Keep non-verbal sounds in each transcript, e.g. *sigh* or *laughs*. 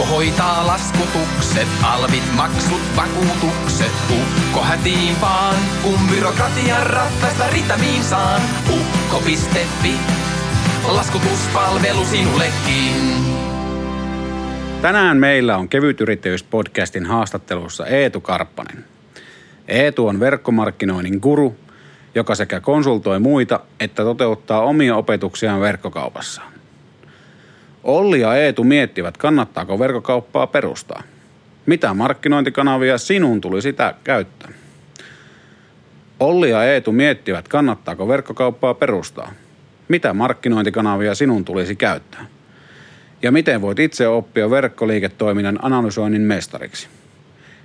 Ukko hoitaa laskutukset, alvit, maksut, vakuutukset. Ukko hätiin vaan, kun byrokratian ratkaista ritamiin saan. Ukko.fi, laskutuspalvelu sinullekin. Tänään meillä on Kevytyrittäjyys-podcastin haastattelussa Eetu Karppanen. Eetu on verkkomarkkinoinnin guru, joka sekä konsultoi muita että toteuttaa omia opetuksiaan verkkokaupassa. Olli ja Eetu miettivät, kannattaako verkkokauppaa perustaa. Mitä markkinointikanavia sinun tulisi sitä käyttää? Olli ja Eetu miettivät, kannattaako verkkokauppaa perustaa. Mitä markkinointikanavia sinun tulisi käyttää? Ja miten voit itse oppia verkkoliiketoiminnan analysoinnin mestariksi?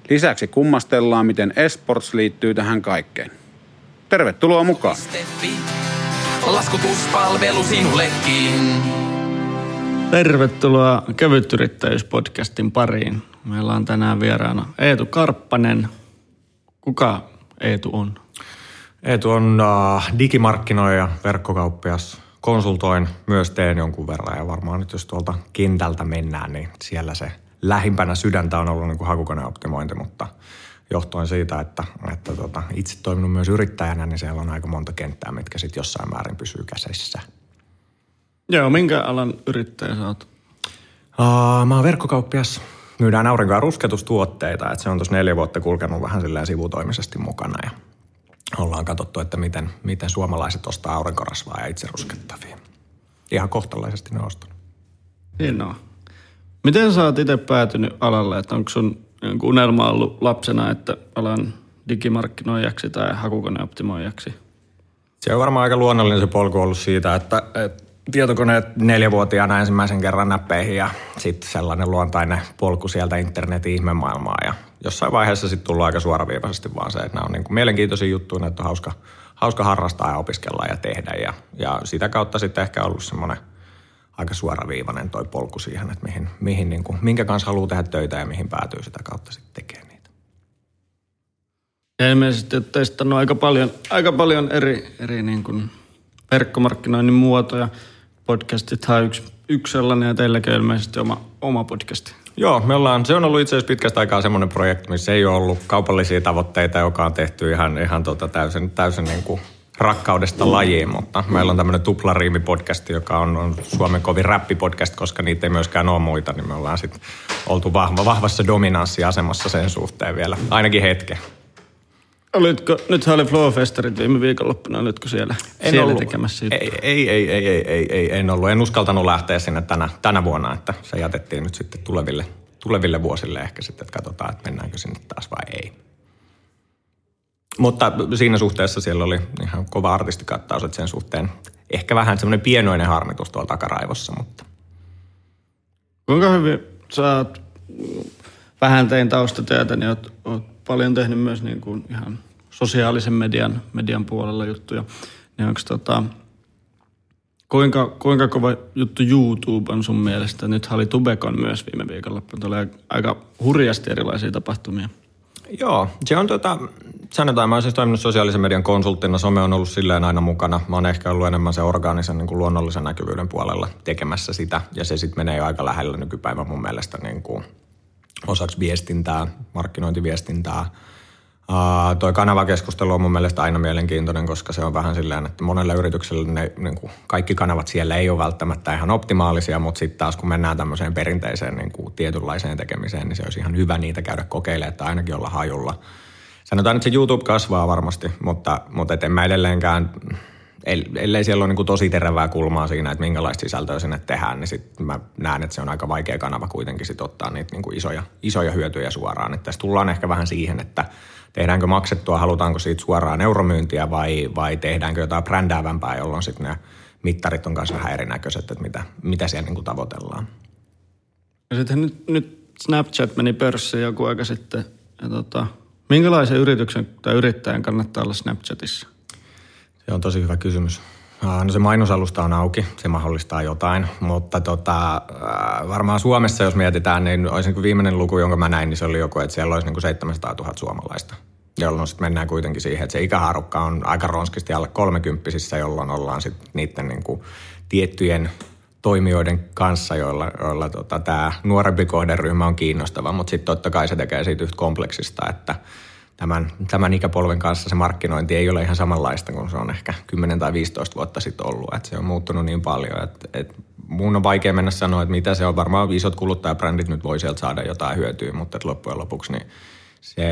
Lisäksi kummastellaan, miten esports liittyy tähän kaikkeen. Tervetuloa mukaan! Laskutuspalvelu sinullekin. Tervetuloa Kevytyrittäjyys-podcastin pariin. Meillä on tänään vieraana Eetu Karppanen. Kuka Eetu on? Eetu on uh, digimarkkinoija, verkkokauppias. Konsultoin, myös teen jonkun verran ja varmaan nyt jos tuolta kentältä mennään, niin siellä se lähimpänä sydäntä on ollut niin kuin hakukoneoptimointi, mutta johtuen siitä, että, että tota, itse toiminut myös yrittäjänä, niin siellä on aika monta kenttää, mitkä sitten jossain määrin pysyy käsissä. Joo, minkä alan yrittäjä sä oot? Uh, mä oon verkkokauppias. Myydään aurinko- ja rusketustuotteita, että se on tuossa neljä vuotta kulkenut vähän silleen sivutoimisesti mukana ja ollaan katsottu, että miten, miten suomalaiset ostaa aurinkorasvaa ja itse ruskettavia. Ihan kohtalaisesti ne on ostanut. Hienoa. Miten sä oot itse päätynyt alalle? Että onko sun unelma ollut lapsena, että alan digimarkkinoijaksi tai hakukoneoptimoijaksi? Se on varmaan aika luonnollinen se polku ollut siitä, että, että tietokoneet neljävuotiaana ensimmäisen kerran näppeihin ja sitten sellainen luontainen polku sieltä internetin ihmemaailmaa. Ja jossain vaiheessa sitten tullut aika suoraviivaisesti vaan se, että nämä on niin kuin mielenkiintoisia juttuja, että on hauska, hauska harrastaa ja opiskella ja tehdä. Ja, ja sitä kautta sitten ehkä ollut semmoinen aika suoraviivainen toi polku siihen, että mihin, mihin niin kuin, minkä kanssa haluaa tehdä töitä ja mihin päätyy sitä kautta sitten tekemään niitä. Ja ilmeisesti oot testannut aika paljon, aika paljon eri, eri niin kuin verkkomarkkinoinnin muotoja. Podcastithan on yksi, yksi sellainen ja teilläkin on ilmeisesti oma, oma podcasti. Joo, me ollaan, se on ollut itse asiassa pitkästä aikaa semmoinen projekti, missä ei ole ollut kaupallisia tavoitteita, joka on tehty ihan, ihan tota täysin, täysin niin kuin rakkaudesta lajiin, mutta meillä on tämmöinen tuplariimi-podcasti, joka on, on Suomen kovin räppipodcast, koska niitä ei myöskään ole muita, niin me ollaan sitten oltu vahva, vahvassa dominanssiasemassa sen suhteen vielä, ainakin hetken. Olitko, nythän oli Flowfestarit viime viikonloppuna, olitko siellä, siellä ollut. tekemässä juttuja? Ei, ei, ei, ei, ei, ei, ei, en ollut. En uskaltanut lähteä sinne tänä, tänä vuonna, että se jätettiin nyt sitten tuleville, tuleville vuosille ehkä sitten, että katsotaan, että mennäänkö sinne taas vai ei. Mutta siinä suhteessa siellä oli ihan kova artistikattaus, että sen suhteen ehkä vähän semmoinen pienoinen harmitus tuolla takaraivossa, mutta Kuinka hyvin sä oot, vähän tein taustatyötä, niin oot, oot paljon tehnyt myös niin kuin ihan sosiaalisen median, median puolella juttuja. Niin onko tota, kuinka, kuinka kova juttu YouTube on sun mielestä? Nyt oli Tubekon myös viime viikonloppuna. Tulee aika hurjasti erilaisia tapahtumia. Joo, se on tota, sanotaan, mä oon siis toiminut sosiaalisen median konsulttina, some on ollut silleen aina mukana. Mä oon ehkä ollut enemmän se orgaanisen niin kuin luonnollisen näkyvyyden puolella tekemässä sitä, ja se sitten menee jo aika lähellä nykypäivän mun mielestä niin kuin osaksi viestintää, markkinointiviestintää. Uh, toi kanavakeskustelu on mun mielestä aina mielenkiintoinen, koska se on vähän silleen, että monelle yritykselle ne, niin kuin kaikki kanavat siellä ei ole välttämättä ihan optimaalisia, mutta sitten taas kun mennään tämmöiseen perinteiseen niin kuin tietynlaiseen tekemiseen, niin se olisi ihan hyvä niitä käydä kokeilemaan, että ainakin olla hajulla. Sanotaan, että se YouTube kasvaa varmasti, mutta, mutta et en mä edelleenkään, ellei siellä ole niin kuin tosi terävää kulmaa siinä, että minkälaista sisältöä sinne tehdään, niin sitten mä näen, että se on aika vaikea kanava kuitenkin sit ottaa niitä niin kuin isoja, isoja hyötyjä suoraan. Että tässä tullaan ehkä vähän siihen, että tehdäänkö maksettua, halutaanko siitä suoraan euromyyntiä vai, vai tehdäänkö jotain brändäävämpää, jolloin sitten ne mittarit on myös vähän erinäköiset, että mitä, mitä siellä niin kuin tavoitellaan. Ja sitten nyt, nyt Snapchat meni pörssiin joku aika sitten. Ja tota, minkälaisen yrityksen tai yrittäjän kannattaa olla Snapchatissa? Se on tosi hyvä kysymys. No se mainosalusta on auki, se mahdollistaa jotain, mutta tota, varmaan Suomessa, jos mietitään, niin olisi niin viimeinen luku, jonka mä näin, niin se oli joku, että siellä olisi niin kuin 700 000 suomalaista. Jolloin sitten mennään kuitenkin siihen, että se ikähaarukka on aika ronskisti alle kolmekymppisissä, jolloin ollaan sitten niiden niin kuin tiettyjen toimijoiden kanssa, joilla, joilla tota, tämä nuorempi kohderyhmä on kiinnostava, mutta sitten totta kai se tekee siitä yhtä kompleksista, että tämän, tämän ikäpolven kanssa se markkinointi ei ole ihan samanlaista kuin se on ehkä 10 tai 15 vuotta sitten ollut. Et se on muuttunut niin paljon, että et mun on vaikea mennä sanoa, että mitä se on. Varmaan isot kuluttajabrändit nyt voi sieltä saada jotain hyötyä, mutta loppujen lopuksi niin se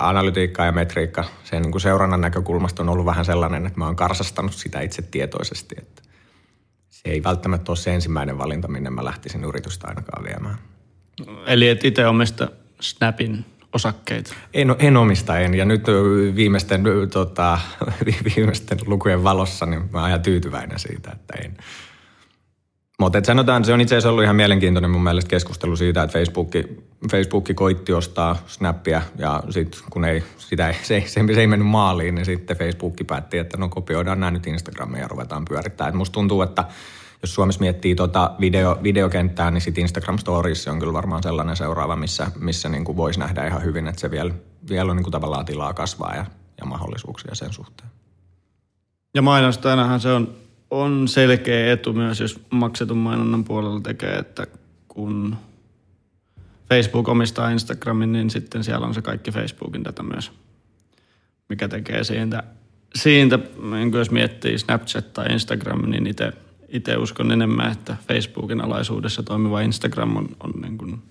analytiikka ja metriikka sen niin kuin seurannan näkökulmasta on ollut vähän sellainen, että mä oon karsastanut sitä itse tietoisesti, että se ei välttämättä ole se ensimmäinen valinta, minne mä lähtisin yritystä ainakaan viemään. Eli et itse omista Snapin osakkeita? En, en omista, en. Ja nyt viimeisten, tota, *laughs* viimeisten lukujen valossa niin mä ihan tyytyväinen siitä, että en. Mutta sanotaan, se on itse asiassa ollut ihan mielenkiintoinen mun mielestä keskustelu siitä, että Facebook, Facebook koitti ostaa Snappia ja sitten kun ei, sitä ei, *laughs* se, se, se ei mennyt maaliin, niin sitten Facebook päätti, että no kopioidaan nämä nyt Instagramiin ja ruvetaan pyörittämään. Et musta tuntuu, että jos Suomessa miettii tota video, videokenttää, niin sitten Instagram Stories on kyllä varmaan sellainen seuraava, missä, missä niin kuin voisi nähdä ihan hyvin, että se vielä, vielä on niin kuin tavallaan tilaa kasvaa ja, ja mahdollisuuksia sen suhteen. Ja mainostajanahan se on, on selkeä etu myös, jos maksetun mainonnan puolella tekee, että kun Facebook omistaa Instagramin, niin sitten siellä on se kaikki Facebookin data myös, mikä tekee siitä, siitä niin jos miettii Snapchat tai Instagram, niin itse itse uskon enemmän, että Facebookin alaisuudessa toimiva Instagram on, on niin kuin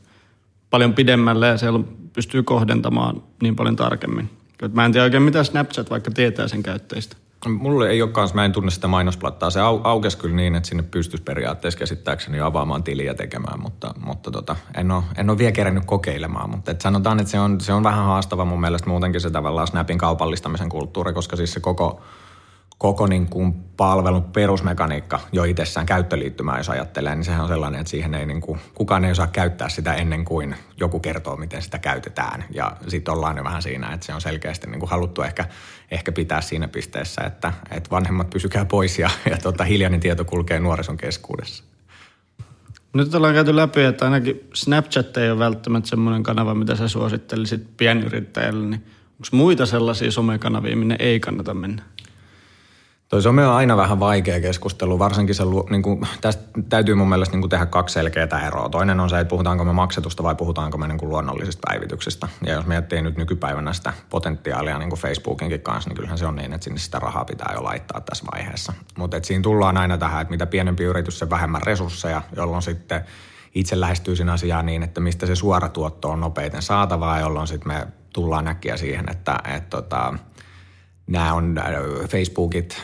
paljon pidemmälle ja siellä pystyy kohdentamaan niin paljon tarkemmin. Mä en tiedä oikein mitä Snapchat vaikka tietää sen käyttäjistä. Mulle ei ole kans, mä en tunne sitä mainosplattaa. Se au, aukesi kyllä niin, että sinne pystyisi periaatteessa käsittääkseni avaamaan tiliä tekemään, mutta, mutta tota, en, ole, en ole vielä kerännyt kokeilemaan. Mutta et sanotaan, että se on, se on vähän haastava mun mielestä muutenkin se tavallaan Snapin kaupallistamisen kulttuuri, koska siis se koko – koko niin kuin palvelun perusmekaniikka jo itsessään käyttöliittymää, jos ajattelee, niin sehän on sellainen, että siihen ei niin kuin, kukaan ei osaa käyttää sitä ennen kuin joku kertoo, miten sitä käytetään. Ja sitten ollaan jo vähän siinä, että se on selkeästi niin kuin haluttu ehkä, ehkä pitää siinä pisteessä, että, että vanhemmat pysykää pois ja, ja tota, hiljainen tieto kulkee nuorison keskuudessa. Nyt ollaan käyty läpi, että ainakin Snapchat ei ole välttämättä semmoinen kanava, mitä sä suosittelisit pienyrittäjälle, niin onko muita sellaisia somekanavia, minne ei kannata mennä? Toi some on aina vähän vaikea keskustelu, varsinkin se, niin kuin, tästä täytyy mun mielestä niin kuin tehdä kaksi selkeää eroa. Toinen on se, että puhutaanko me maksetusta vai puhutaanko me niin kuin luonnollisista päivityksistä. Ja jos miettii nyt nykypäivänä sitä potentiaalia niin kuin Facebookinkin kanssa, niin kyllähän se on niin, että sinne sitä rahaa pitää jo laittaa tässä vaiheessa. Mutta siinä tullaan aina tähän, että mitä pienempi yritys, se vähemmän resursseja, jolloin sitten itse lähestyisin asiaa niin, että mistä se suora tuotto on nopeiten saatavaa, jolloin sitten me tullaan näkkiä siihen, että, että, että tota, nämä on äh, Facebookit,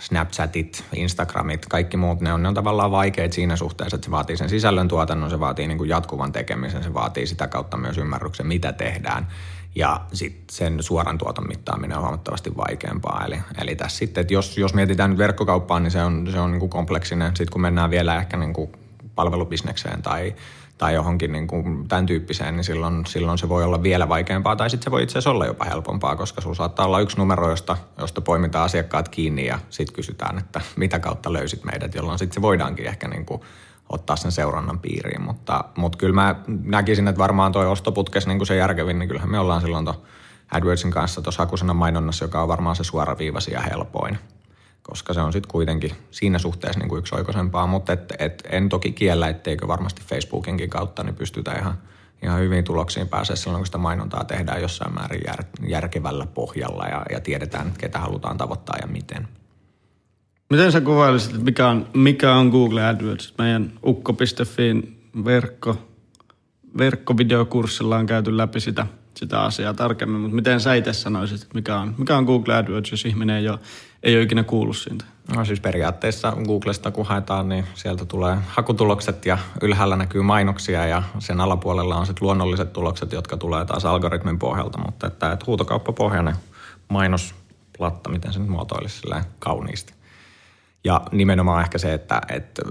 Snapchatit, Instagramit, kaikki muut, ne on, ne on tavallaan vaikeita siinä suhteessa, että se vaatii sen sisällön tuotannon, se vaatii niin kuin jatkuvan tekemisen, se vaatii sitä kautta myös ymmärryksen, mitä tehdään. Ja sitten sen suoran tuoton mittaaminen on huomattavasti vaikeampaa. Eli, eli tässä sitten, että jos, jos mietitään nyt verkkokauppaa, niin se on, se on niin kuin kompleksinen. Sitten kun mennään vielä ehkä niin kuin palvelubisnekseen tai tai johonkin niin kuin tämän tyyppiseen, niin silloin, silloin se voi olla vielä vaikeampaa tai sitten se voi itse asiassa olla jopa helpompaa, koska sinulla saattaa olla yksi numero, josta, josta poimitaan asiakkaat kiinni ja sitten kysytään, että mitä kautta löysit meidät, jolloin sitten se voidaankin ehkä niin kuin ottaa sen seurannan piiriin. Mutta, mutta kyllä mä näkisin, että varmaan tuo ostoputkes niin kuin se järkevin, niin kyllähän me ollaan silloin tuon AdWordsin kanssa tuossa hakusena mainonnassa, joka on varmaan se suoraviivasi ja helpoin koska se on sitten kuitenkin siinä suhteessa niin kuin oikoisempaa, mutta et, et en toki kiellä, etteikö varmasti Facebookinkin kautta niin pystytään ihan, ihan hyvin tuloksiin pääsee silloin, kun sitä mainontaa tehdään jossain määrin jär, järkevällä pohjalla ja, ja tiedetään, ketä halutaan tavoittaa ja miten. Miten sä kuvailisit, mikä on, mikä on Google AdWords? Meidän ukko.fiin verkko, verkkovideokurssilla on käyty läpi sitä, sitä asiaa tarkemmin, mutta miten sä itse sanoisit, mikä on, mikä on Google AdWords, jos ihminen ei ole ei ole ikinä kuullut siitä. No siis periaatteessa Googlesta kun haetaan, niin sieltä tulee hakutulokset ja ylhäällä näkyy mainoksia ja sen alapuolella on sitten luonnolliset tulokset, jotka tulee taas algoritmin pohjalta, mutta että, että huutokauppapohjainen mainosplatta, miten se nyt muotoilisi kauniisti. Ja nimenomaan ehkä se, että, että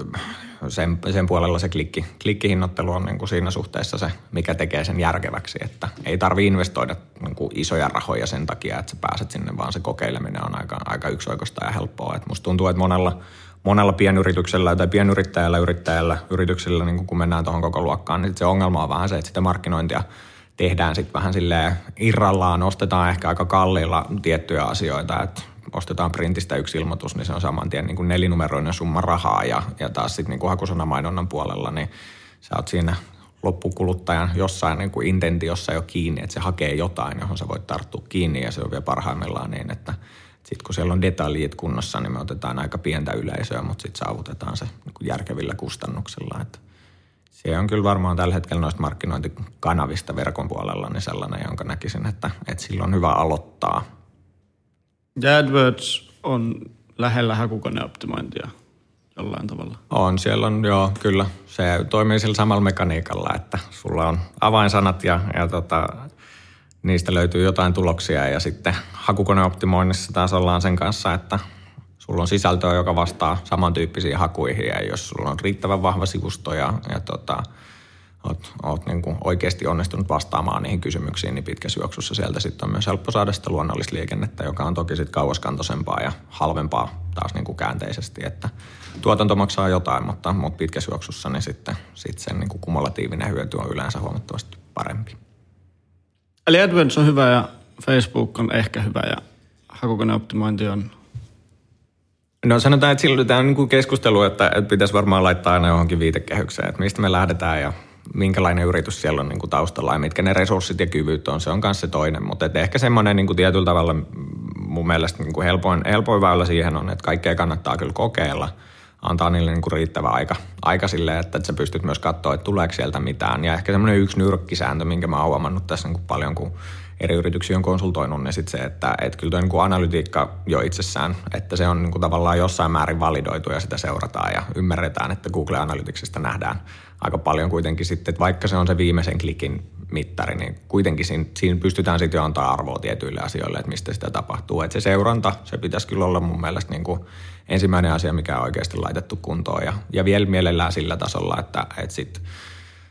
sen, sen puolella se klikki, klikkihinnoittelu on niin kuin siinä suhteessa se, mikä tekee sen järkeväksi. Että ei tarvi investoida niin kuin isoja rahoja sen takia, että sä pääset sinne, vaan se kokeileminen on aika, aika yksioikoista ja helppoa. Et musta tuntuu, että monella, monella pienyrityksellä tai pienyrittäjällä, yrittäjällä, yrityksillä, niin kun mennään tuohon koko luokkaan, niin se ongelma on vähän se, että sitä markkinointia tehdään sitten vähän silleen irrallaan, ostetaan ehkä aika kalliilla tiettyjä asioita, että ostetaan printistä yksi ilmoitus, niin se on saman tien niin kuin nelinumeroinen summa rahaa ja, ja taas sitten niin hakusanamainonnan puolella, niin sä oot siinä loppukuluttajan jossain niin kuin intentiossa jo kiinni, että se hakee jotain, johon sä voit tarttua kiinni ja se on vielä parhaimmillaan niin, että sitten kun siellä on detaljit kunnossa, niin me otetaan aika pientä yleisöä, mutta sitten saavutetaan se niin kuin järkevillä kustannuksilla. Että se on kyllä varmaan tällä hetkellä noista markkinointikanavista verkon puolella niin sellainen, jonka näkisin, että, että silloin on hyvä aloittaa. Ja AdWords on lähellä hakukoneoptimointia jollain tavalla. On, siellä on joo, kyllä. Se toimii sillä samalla mekaniikalla, että sulla on avainsanat ja, ja tota, niistä löytyy jotain tuloksia ja sitten hakukoneoptimoinnissa taas ollaan sen kanssa, että sulla on sisältöä, joka vastaa samantyyppisiin hakuihin ja jos sulla on riittävän vahva sivusto ja, ja tota, oot, oot niin kuin oikeasti onnistunut vastaamaan niihin kysymyksiin, niin pitkässä juoksussa sieltä sitten on myös helppo saada sitä luonnollisliikennettä, joka on toki sitten kauaskantoisempaa ja halvempaa taas niin kuin käänteisesti, että tuotanto maksaa jotain, mutta, mutta pitkässä juoksussa niin sitten, sitten sen niin kuin kumulatiivinen hyöty on yleensä huomattavasti parempi. Eli AdWords on hyvä ja Facebook on ehkä hyvä ja hakukoneoptimointi on No sanotaan, että silloin tämä on niin keskustelu, että, että pitäisi varmaan laittaa aina johonkin viitekehykseen, että mistä me lähdetään ja minkälainen yritys siellä on niin kuin taustalla ja mitkä ne resurssit ja kyvyt on, se on myös se toinen. Mutta ehkä semmoinen niin tietyllä tavalla mun mielestä niin kuin helpoin, helpoin väylä siihen on, että kaikkea kannattaa kyllä kokeilla. Antaa niille niin kuin riittävä aika, aika sille, että, että sä pystyt myös katsoa, että tuleeko sieltä mitään. Ja ehkä semmoinen yksi nyrkkisääntö, minkä mä oon huomannut tässä niin kuin paljon, kun eri yrityksiä on konsultoinut, niin sit se, että, että kyllä tuo niin analytiikka jo itsessään, että se on niin kuin tavallaan jossain määrin validoitu ja sitä seurataan ja ymmärretään, että Google Analyticsista nähdään aika paljon kuitenkin sitten, että vaikka se on se viimeisen klikin mittari, niin kuitenkin siinä, siinä pystytään sitten jo antaa arvoa tietyille asioille, että mistä sitä tapahtuu. Että se seuranta, se pitäisi kyllä olla mun mielestä niin kuin ensimmäinen asia, mikä on oikeasti laitettu kuntoon ja, ja vielä mielellään sillä tasolla, että, että sitten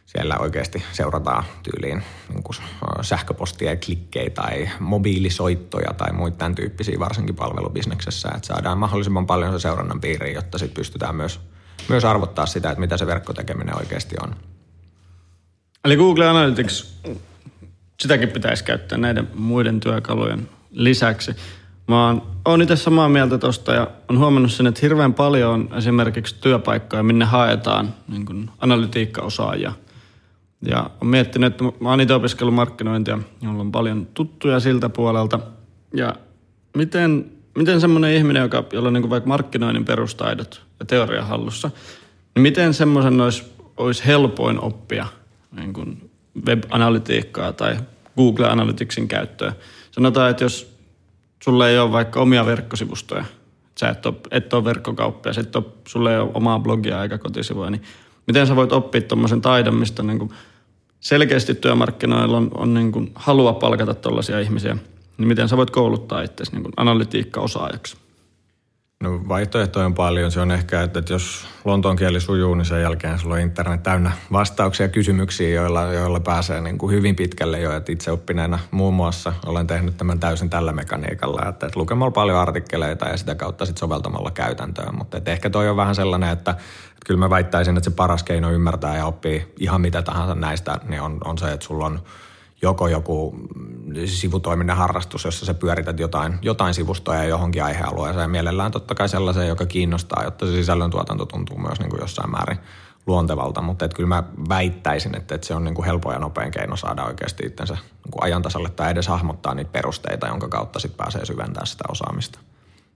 siellä oikeasti seurataan tyyliin niin kuin sähköpostia ja klikkejä tai mobiilisoittoja tai muita tämän tyyppisiä varsinkin palvelubisneksessä, että saadaan mahdollisimman paljon se seurannan piiriin, jotta sitten pystytään myös, myös arvottaa sitä, että mitä se verkkotekeminen oikeasti on. Eli Google Analytics, sitäkin pitäisi käyttää näiden muiden työkalujen lisäksi. Mä oon, oon itse samaa mieltä tuosta ja on huomannut sen, että hirveän paljon on esimerkiksi työpaikkoja, minne haetaan niin analytiikkaosaajia – ja olen miettinyt, että mä oon itse opiskellut markkinointia, jolla on paljon tuttuja siltä puolelta. Ja miten, miten semmoinen ihminen, joka, jolla on niin vaikka markkinoinnin perustaidot ja teoria hallussa, niin miten semmoisen olisi, olisi helpoin oppia niin kuin web-analytiikkaa tai Google Analyticsin käyttöä? Sanotaan, että jos sulle ei ole vaikka omia verkkosivustoja, sä et ole, et ole verkkokauppias, et ole, sulle ei ole omaa blogia eikä kotisivuja, niin miten sä voit oppia tuommoisen taidon, mistä niin kuin selkeästi työmarkkinoilla on, on niin kuin halua palkata tuollaisia ihmisiä, niin miten sä voit kouluttaa itsesi niin analytiikka-osaajaksi? No vaihtoehtoja on paljon. Se on ehkä, että jos lontoon kieli sujuu, niin sen jälkeen sulla on internet täynnä vastauksia ja kysymyksiä, joilla, joilla pääsee niin kuin hyvin pitkälle jo. Että itse oppineena muun muassa olen tehnyt tämän täysin tällä mekaniikalla, että, että lukemalla paljon artikkeleita ja sitä kautta sitten soveltamalla käytäntöön. Mutta ehkä toi on vähän sellainen, että, että kyllä mä väittäisin, että se paras keino ymmärtää ja oppii ihan mitä tahansa näistä, niin on, on se, että sulla on – joko joku sivutoiminen harrastus, jossa sä pyörität jotain, jotain sivustoja johonkin aihealueeseen ja mielellään totta kai sellaiseen, joka kiinnostaa, jotta se sisällöntuotanto tuntuu myös niin kuin jossain määrin luontevalta, mutta että kyllä mä väittäisin, että, että se on niin kuin helpoin ja nopein keino saada oikeasti itsensä niin kuin ajantasalle tai edes hahmottaa niitä perusteita, jonka kautta sitten pääsee syventämään sitä osaamista.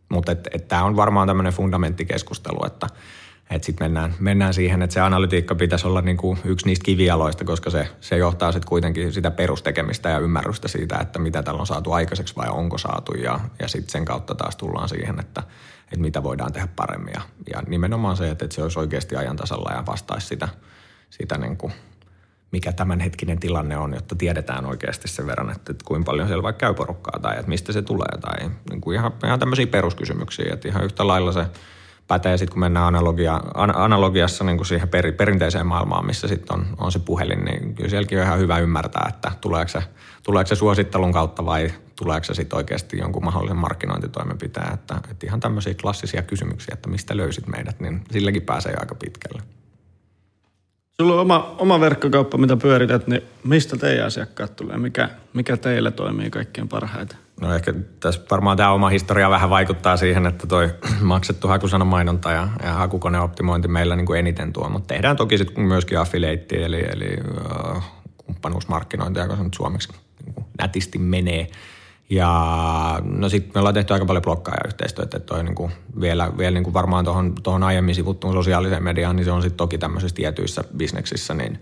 Mutta tämä on varmaan tämmöinen fundamenttikeskustelu, että – että sitten mennään, mennään siihen, että se analytiikka pitäisi olla niin kuin yksi niistä kivijaloista, koska se, se johtaa sitten kuitenkin sitä perustekemistä ja ymmärrystä siitä, että mitä tällä on saatu aikaiseksi vai onko saatu. Ja, ja sitten sen kautta taas tullaan siihen, että, että mitä voidaan tehdä paremmin. Ja, ja nimenomaan se, että, että se olisi oikeasti ajantasalla ja vastaisi sitä, sitä niin kuin, mikä tämänhetkinen tilanne on, jotta tiedetään oikeasti sen verran, että, että kuinka paljon siellä vaikka käy porukkaa tai että mistä se tulee tai niin kuin ihan, ihan tämmöisiä peruskysymyksiä. Että ihan yhtä lailla se – pätee sitten, kun mennään analogia, an, analogiassa niin kuin siihen per, perinteiseen maailmaan, missä sitten on, on se puhelin, niin kyllä sielläkin on ihan hyvä ymmärtää, että tuleeko se, tuleeko se suosittelun kautta vai tuleeko se sitten oikeasti jonkun mahdollisen markkinointitoimenpiteen. Että, että ihan tämmöisiä klassisia kysymyksiä, että mistä löysit meidät, niin silläkin pääsee aika pitkälle. Sulla on oma, oma verkkokauppa, mitä pyörität, niin mistä teidän asiakkaat tulee? Mikä, mikä teille toimii kaikkein parhaiten? No ehkä tässä varmaan tämä oma historia vähän vaikuttaa siihen, että toi *clears throat* maksettu hakusanan mainonta ja, ja hakukoneoptimointi meillä niin kuin eniten tuo, mutta tehdään toki sitten myöskin affiliate, eli, eli uh, kumppanuusmarkkinointia, kun se nyt suomeksi niin nätisti menee. Ja no sitten me ollaan tehty aika paljon blokkaaja-yhteistyötä, että toi niinku vielä, vielä niinku varmaan tuohon, tohon aiemmin sivuttuun sosiaaliseen mediaan, niin se on sitten toki tämmöisissä tietyissä bisneksissä, niin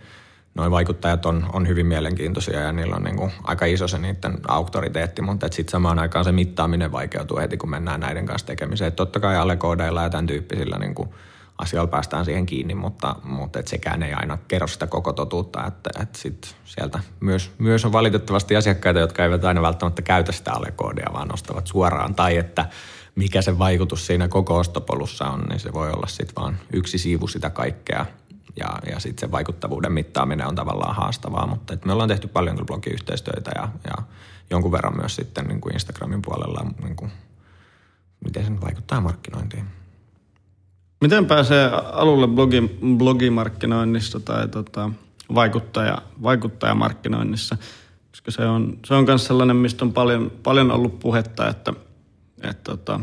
noin vaikuttajat on, on hyvin mielenkiintoisia ja niillä on niinku aika iso se niiden auktoriteetti, mutta sitten samaan aikaan se mittaaminen vaikeutuu heti, kun mennään näiden kanssa tekemiseen. Et totta kai alekoodeilla ja tämän tyyppisillä niinku asioilla päästään siihen kiinni, mutta, mutta et sekään ei aina kerro sitä koko totuutta, että, että sit sieltä myös, myös on valitettavasti asiakkaita, jotka eivät aina välttämättä käytä sitä alekoodia, vaan nostavat suoraan, tai että mikä se vaikutus siinä koko ostopolussa on, niin se voi olla sitten vaan yksi siivu sitä kaikkea, ja, ja sitten se vaikuttavuuden mittaaminen on tavallaan haastavaa, mutta et me ollaan tehty paljon blogiyhteistyötä ja, ja jonkun verran myös sitten niin kuin Instagramin puolella, niin kuin, miten se vaikuttaa markkinointiin. Miten pääsee alulle blogi, blogimarkkinoinnissa tai tota, vaikuttaja, vaikuttajamarkkinoinnissa? Koska se on, se on myös sellainen, mistä on paljon, paljon ollut puhetta, että, että tota,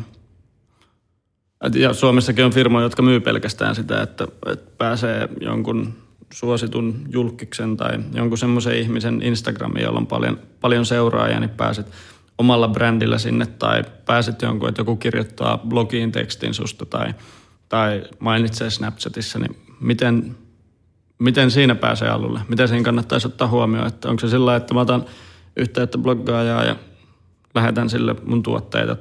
ja Suomessakin on firmoja, jotka myy pelkästään sitä, että, että pääsee jonkun suositun julkiksen tai jonkun semmoisen ihmisen Instagramiin, jolla on paljon, paljon seuraajia, niin pääset omalla brändillä sinne tai pääset jonkun, että joku kirjoittaa blogiin tekstin susta tai – tai mainitsee Snapchatissa, niin miten, miten siinä pääsee alulle? Miten siinä kannattaisi ottaa huomioon? Että onko se sillä että mä otan yhteyttä bloggaajaa ja lähetän sille mun tuotteita?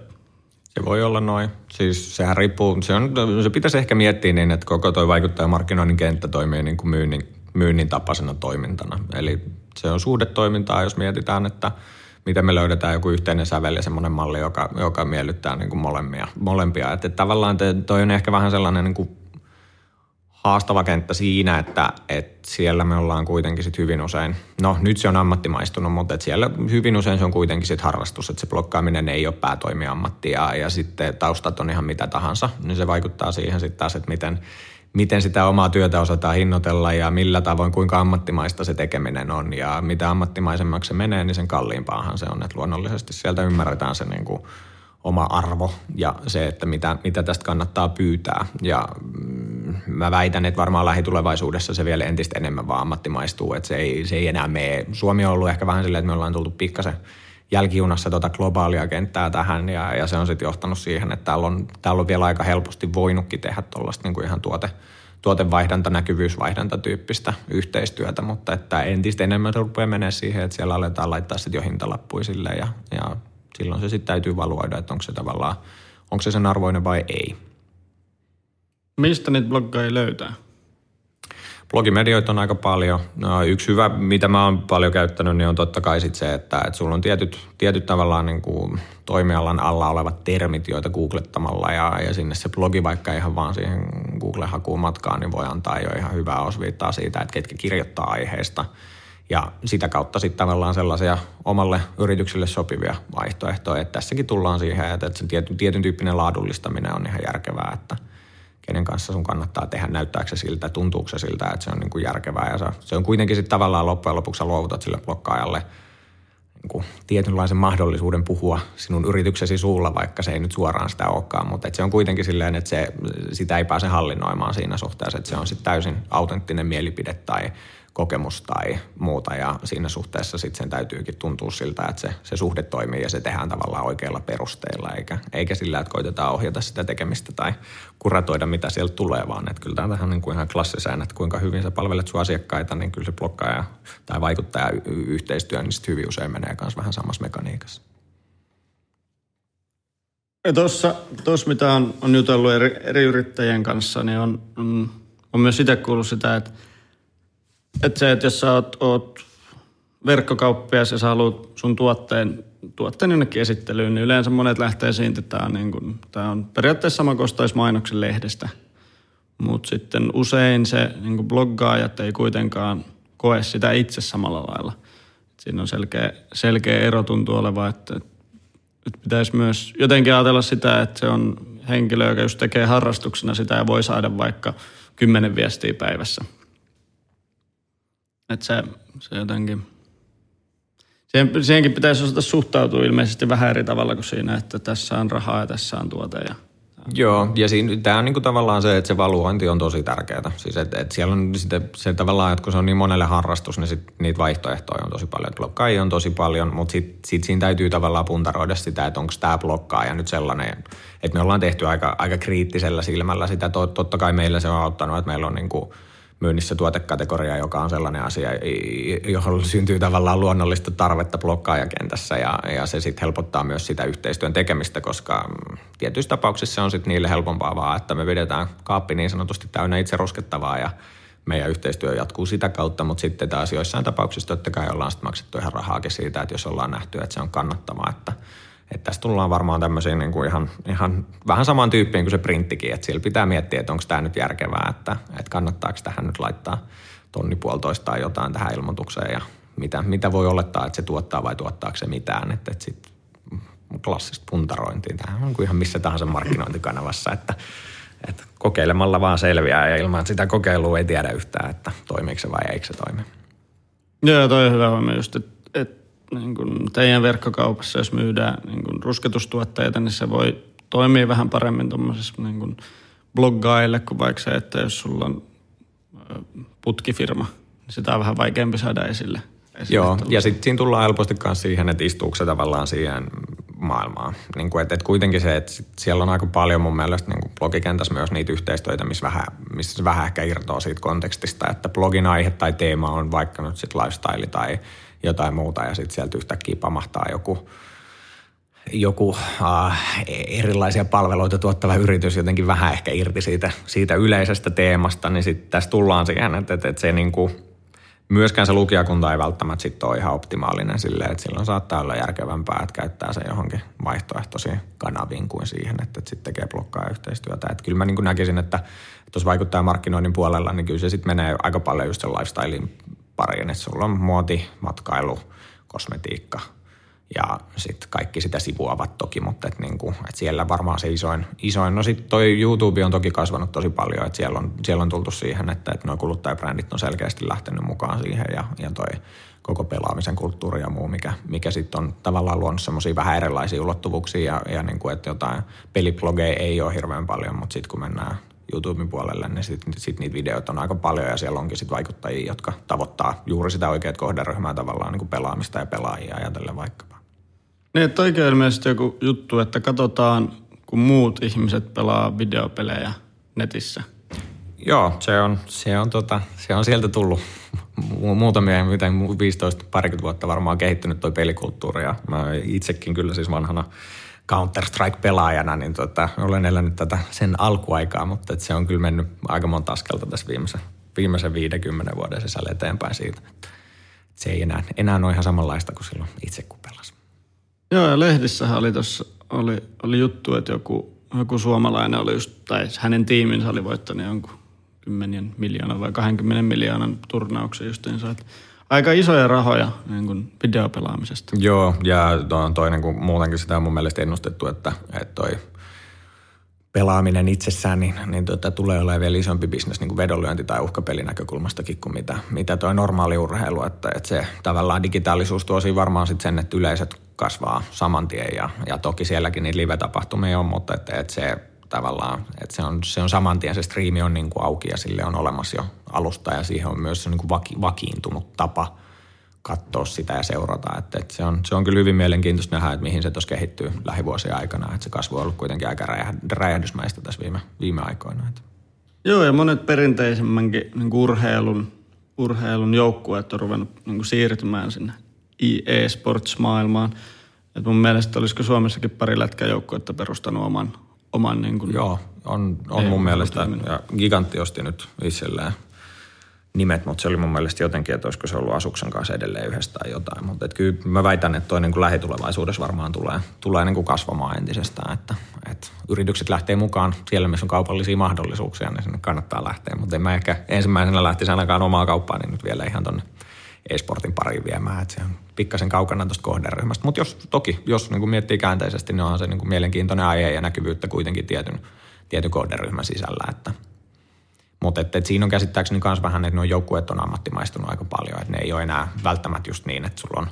Se voi olla noin. Siis sehän riippuu, se, on, se pitäisi ehkä miettiä niin, että koko toi vaikuttajamarkkinoinnin kenttä toimii niin kuin myynnin, myynnin tapaisena toimintana. Eli se on suhdetoimintaa, jos mietitään, että – miten me löydetään joku yhteinen sävel ja semmoinen malli, joka, joka miellyttää niin kuin molempia. molempia. Että tavallaan te, toi on ehkä vähän sellainen niin kuin haastava kenttä siinä, että, että siellä me ollaan kuitenkin sit hyvin usein, no nyt se on ammattimaistunut, mutta että siellä hyvin usein se on kuitenkin sit harrastus, että se blokkaaminen ei ole päätoimiammatti ja, ja sitten taustat on ihan mitä tahansa, niin se vaikuttaa siihen sitten taas, että miten, miten sitä omaa työtä osataan hinnoitella ja millä tavoin, kuinka ammattimaista se tekeminen on. Ja mitä ammattimaisemmaksi se menee, niin sen kalliimpaahan se on. Että luonnollisesti sieltä ymmärretään se niin kuin oma arvo ja se, että mitä, mitä tästä kannattaa pyytää. Ja mm, mä väitän, että varmaan lähitulevaisuudessa se vielä entistä enemmän vaan ammattimaistuu, että se ei, se ei enää mene. Suomi on ollut ehkä vähän silleen, että me ollaan tultu pikkasen jälkijunassa tuota globaalia kenttää tähän ja, ja se on sitten johtanut siihen, että täällä on, täällä on vielä aika helposti voinutkin tehdä tuollaista niin ihan tuote, tuotevaihdanta, näkyvyysvaihdanta tyyppistä yhteistyötä, mutta että entistä enemmän se rupeaa menee siihen, että siellä aletaan laittaa sitten jo hintalappuja sille ja, ja silloin se sitten täytyy valuoida, että onko se tavallaan, onko se sen arvoinen vai ei. Mistä niitä bloggaajia löytää? Blogimedioita on aika paljon. No, yksi hyvä, mitä mä oon paljon käyttänyt, niin on totta kai sit se, että, että sulla on tietyt, tietyt tavallaan niin kuin toimialan alla olevat termit, joita googlettamalla ja, ja sinne se blogi vaikka ihan vaan siihen Google-hakuun matkaan, niin voi antaa jo ihan hyvää osviittaa siitä, että ketkä kirjoittaa aiheesta. Ja sitä kautta sitten tavallaan sellaisia omalle yritykselle sopivia vaihtoehtoja. Että tässäkin tullaan siihen, että se tietyn, tietyn tyyppinen laadullistaminen on ihan järkevää, että – kenen kanssa sun kannattaa tehdä, näyttääkö se siltä, tuntuuko se siltä, että se on niin kuin järkevää. Ja se on kuitenkin sitten tavallaan loppujen lopuksi luovutat sille blokkaajalle niin kuin tietynlaisen mahdollisuuden puhua sinun yrityksesi suulla, vaikka se ei nyt suoraan sitä olekaan. Mutta se on kuitenkin silleen, että se, sitä ei pääse hallinnoimaan siinä suhteessa, että se on sitten täysin autenttinen mielipide tai kokemus tai muuta ja siinä suhteessa sitten sen täytyykin tuntua siltä, että se, se suhde toimii ja se tehdään tavallaan oikeilla perusteilla eikä, eikä sillä, että koitetaan ohjata sitä tekemistä tai kuratoida mitä sieltä tulee, vaan että kyllä tämä vähän niin kuin ihan klassiseen, että kuinka hyvin sä palvelet sun asiakkaita, niin kyllä se blokkaaja tai vaikuttaja yhteistyö, niin sitten hyvin usein menee myös vähän samassa mekaniikassa. Tuossa, tuossa mitä on, on jutellut eri, eri yrittäjien kanssa, niin on, on, on myös sitä kuullut sitä, että että se, että jos sä oot, oot verkkokauppias ja sä haluat sun tuotteen, tuotteen jonnekin esittelyyn, niin yleensä monet lähtee siitä, että tämä on, niin kuin, tämä on periaatteessa sama mainoksen lehdestä. Mutta sitten usein se niin bloggaajat ei kuitenkaan koe sitä itse samalla lailla. Et siinä on selkeä, selkeä ero tuntuu oleva, että, että pitäisi myös jotenkin ajatella sitä, että se on henkilö, joka just tekee harrastuksena sitä ja voi saada vaikka kymmenen viestiä päivässä – Että se, se jotenkin, siihen, siihenkin pitäisi osata suhtautua ilmeisesti vähän eri tavalla kuin siinä, että tässä on rahaa ja tässä on tuote ja Joo, ja siinä, tämä on niinku tavallaan se, että se valuointi on tosi tärkeää. Siis että et siellä on sitten se tavallaan, että kun se on niin monelle harrastus, niin sit niitä vaihtoehtoja on tosi paljon. Blokkaajia on tosi paljon, mutta sitten sit siinä täytyy tavallaan puntaroida sitä, että onko tämä blokkaaja nyt sellainen, että me ollaan tehty aika, aika kriittisellä silmällä sitä. Totta kai meillä se on auttanut, että meillä on niinku – myynnissä tuotekategoria, joka on sellainen asia, johon syntyy tavallaan luonnollista tarvetta blokkaajakentässä ja, ja se sitten helpottaa myös sitä yhteistyön tekemistä, koska mm, tietyissä tapauksissa on sitten niille helpompaa vaan, että me pidetään kaappi niin sanotusti täynnä itse ruskettavaa ja meidän yhteistyö jatkuu sitä kautta, mutta sitten taas joissain tapauksissa totta kai ollaan sitten maksettu ihan rahaakin siitä, että jos ollaan nähty, että se on kannattavaa, että että tässä tullaan varmaan tämmöisiin niin kuin ihan, ihan vähän saman tyyppiin kuin se printtikin, että siellä pitää miettiä, että onko tämä nyt järkevää, että, että kannattaako tähän nyt laittaa tonni puolitoista tai jotain tähän ilmoitukseen ja mitä, mitä voi olettaa, että se tuottaa vai tuottaako se mitään, että, että sitten klassista puntarointia. Tähän on kuin ihan missä tahansa markkinointikanavassa, että, että kokeilemalla vaan selviää ja ilman sitä kokeilua ei tiedä yhtään, että toimiiko se vai eikö se toimi. Joo, toi on hyvä huomio just, että niin kuin teidän verkkokaupassa, jos myydään niin kuin rusketustuotteita, niin se voi toimia vähän paremmin tuommoisessa niin kuin bloggaille kuin vaikka se, että jos sulla on putkifirma, niin sitä on vähän vaikeampi saada esille. esille Joo, ja sitten siinä tullaan helposti myös siihen, että istuuko se tavallaan siihen maailmaan. Niin kuin, että, että kuitenkin se, että siellä on aika paljon mun mielestä niin blogikentässä myös niitä yhteistyötä, missä, vähän, missä se vähän ehkä irtoaa siitä kontekstista, että blogin aihe tai teema on vaikka nyt sitten lifestyle tai jotain muuta ja sitten sieltä yhtäkkiä pamahtaa joku, joku äh, erilaisia palveluita tuottava yritys jotenkin vähän ehkä irti siitä, siitä yleisestä teemasta, niin sitten tässä tullaan siihen, että, että, että se niinku, myöskään se lukijakunta ei välttämättä sitten ole ihan optimaalinen silleen, että silloin saattaa olla järkevämpää, että käyttää se johonkin vaihtoehtoisiin kanaviin kuin siihen, että, että sitten tekee blokkaa yhteistyötä. Että kyllä mä niin näkisin, että, että jos vaikuttaa markkinoinnin puolella, niin kyllä se sitten menee aika paljon just sen lifestylein pariin, että sulla on muoti, matkailu, kosmetiikka ja sitten kaikki sitä sivuavat toki, mutta et niinku, et siellä varmaan se isoin, isoin. No sitten toi YouTube on toki kasvanut tosi paljon, että siellä on, siellä on tultu siihen, että et nuo kuluttajabrändit on selkeästi lähtenyt mukaan siihen ja, ja toi koko pelaamisen kulttuuri ja muu, mikä, mikä sitten on tavallaan luonut semmoisia vähän erilaisia ulottuvuuksia ja, ja niinku, että jotain peliblogeja ei ole hirveän paljon, mutta sitten kun mennään YouTuben puolelle, niin sitten sit niitä videoita on aika paljon ja siellä onkin sitten vaikuttajia, jotka tavoittaa juuri sitä oikeat kohderyhmää tavallaan niin kuin pelaamista ja pelaajia ajatellen vaikkapa. Niin, että oikein ilmeisesti joku juttu, että katsotaan, kun muut ihmiset pelaa videopelejä netissä. Joo, se on, se on, tota, se on sieltä tullut muutamia, miten 15 parikymmentä vuotta varmaan kehittynyt toi pelikulttuuri ja mä itsekin kyllä siis vanhana Counter-Strike-pelaajana, niin tota, olen elänyt tätä sen alkuaikaa, mutta se on kyllä mennyt aika monta askelta tässä viimeisen, viimeisen 50 vuoden sisällä eteenpäin siitä. Se ei enää, enää ole ihan samanlaista kuin silloin itse kun pelasi. Joo, ja lehdissähän oli, tossa, oli, oli juttu, että joku, joku suomalainen oli just, tai hänen tiiminsä oli voittanut jonkun kymmenien miljoonan vai 20 miljoonan turnauksen justiinsa, että aika isoja rahoja niin kuin videopelaamisesta. Joo, ja on toinen kuin muutenkin sitä on mun mielestä ennustettu, että, että toi pelaaminen itsessään, niin, niin tota, tulee olemaan vielä isompi bisnes niin kuin vedonlyönti- tai uhkapelinäkökulmastakin kuin mitä, mitä toi normaali urheilu. Että, että se tavallaan digitaalisuus tuo varmaan sit sen, että yleiset kasvaa saman tien ja, ja toki sielläkin niitä live-tapahtumia on, mutta että, että se tavallaan, että se on, se on saman tien, se striimi on niin kuin auki ja sille on olemassa jo alusta ja siihen on myös niin kuin vaki, vakiintunut tapa katsoa sitä ja seurata. Että, että se, on, se on kyllä hyvin mielenkiintoista nähdä, että mihin se tuossa kehittyy lähivuosien aikana. Että se kasvu on ollut kuitenkin aika räjähdysmäistä tässä viime, viime aikoina. Että. Joo, ja monet perinteisemmänkin niin urheilun, urheilun joukkueet on ruvennut niin kuin siirtymään sinne e-sports-maailmaan. Et mun mielestä olisiko Suomessakin pari lätkäjoukkuetta perustanut oman, oman niin kuin Joo, on, on mun mielestä. Ja Gigantti osti nyt itselleen nimet, mutta se oli mun mielestä jotenkin, että olisiko se ollut Asuksen kanssa edelleen yhdestä tai jotain. Mutta et kyllä mä väitän, että toi niin kuin lähitulevaisuudessa varmaan tulee, tulee niin kuin kasvamaan entisestään. Että, että yritykset lähtee mukaan siellä, missä on kaupallisia mahdollisuuksia, niin sinne kannattaa lähteä. Mutta en mä ehkä ensimmäisenä lähtisi ainakaan omaa kauppaa, niin nyt vielä ihan tonne e-sportin pariin viemään. Että se on pikkasen kaukana tuosta kohderyhmästä. Mutta jos, toki, jos niin kuin miettii käänteisesti, niin onhan se niin kuin mielenkiintoinen aihe ja näkyvyyttä kuitenkin tietyn, tietyn kohderyhmän sisällä. Että Mutta et, et siinä on käsittääkseni myös vähän, että nuo joukkueet on ammattimaistunut aika paljon. Että ne ei ole enää välttämättä just niin, että sulla on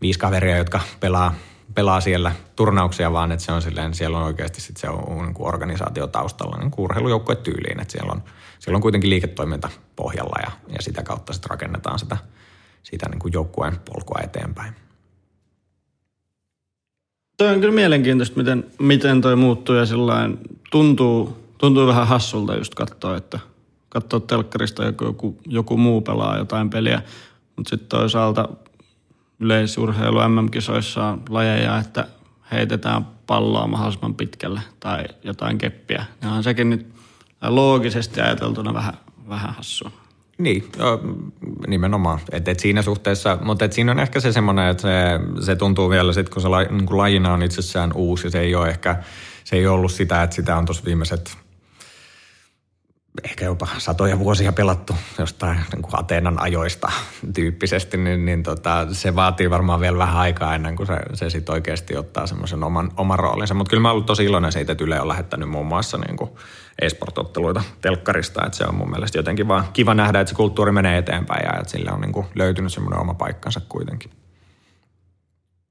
viisi kaveria, jotka pelaa, pelaa siellä turnauksia, vaan että se on silleen, siellä on oikeasti sit se on niin kuin organisaatio taustalla niin urheilujoukkue tyyliin. Että siellä on, siellä on kuitenkin liiketoiminta pohjalla ja, ja sitä kautta sitten rakennetaan sitä, sitä niin kuin joukkueen polkua eteenpäin. Toi on kyllä mielenkiintoista, miten, miten toi muuttuu ja sillain tuntuu, tuntuu vähän hassulta just katsoa, että katsoa telkkarista joku, joku, joku muu pelaa jotain peliä, mutta sitten toisaalta yleisurheilu MM-kisoissa on lajeja, että heitetään palloa mahdollisimman pitkälle tai jotain keppiä. Ja on sekin nyt loogisesti ajateltuna vähän, vähän hassua. Niin, nimenomaan. Et, et siinä suhteessa, mutta et siinä on ehkä se semmoinen, että se, se tuntuu vielä sitten, kun se la, niin kun lajina on itsessään uusi se ei ole ehkä, se ei ollut sitä, että sitä on tuossa viimeiset – ehkä jopa satoja vuosia pelattu jostain niin kuin Ateenan ajoista tyyppisesti, niin, niin tota, se vaatii varmaan vielä vähän aikaa ennen kuin se, se sitten oikeasti ottaa semmoisen oman, oman roolinsa. Mutta kyllä mä ollut tosi iloinen siitä, että Yle on lähettänyt muun muassa niin kuin e-sport-otteluita telkkarista, että se on mun mielestä jotenkin vaan kiva nähdä, että se kulttuuri menee eteenpäin ja että sillä on niin kuin löytynyt semmoinen oma paikkansa kuitenkin.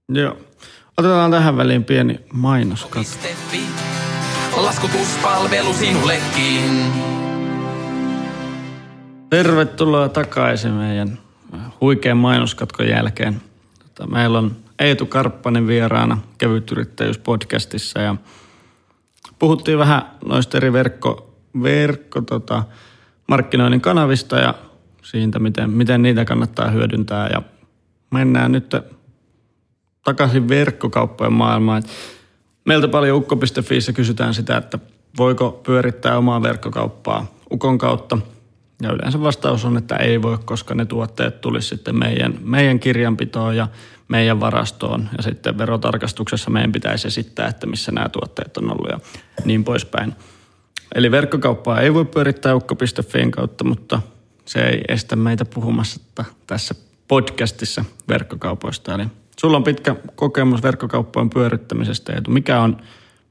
Joo. Otetaan tähän väliin pieni mainos. Laskutuspalvelu sinullekin. Tervetuloa takaisin meidän huikean mainoskatkon jälkeen. Tota, meillä on Eetu Karppanen vieraana kevytyrittäjyyspodcastissa ja puhuttiin vähän noista eri verkko, verkko tota, markkinoinnin kanavista ja siitä, miten, miten niitä kannattaa hyödyntää. Ja mennään nyt takaisin verkkokauppojen maailmaan. Meiltä paljon ukko.fiissä kysytään sitä, että voiko pyörittää omaa verkkokauppaa Ukon kautta – ja yleensä vastaus on, että ei voi, koska ne tuotteet tulisi sitten meidän, meidän kirjanpitoon ja meidän varastoon. Ja sitten verotarkastuksessa meidän pitäisi esittää, että missä nämä tuotteet on ollut ja niin poispäin. Eli verkkokauppaa ei voi pyörittää ukko.fiin kautta, mutta se ei estä meitä puhumassa tässä podcastissa verkkokaupoista. Eli sulla on pitkä kokemus verkkokauppojen pyörittämisestä. Eetu. Mikä on,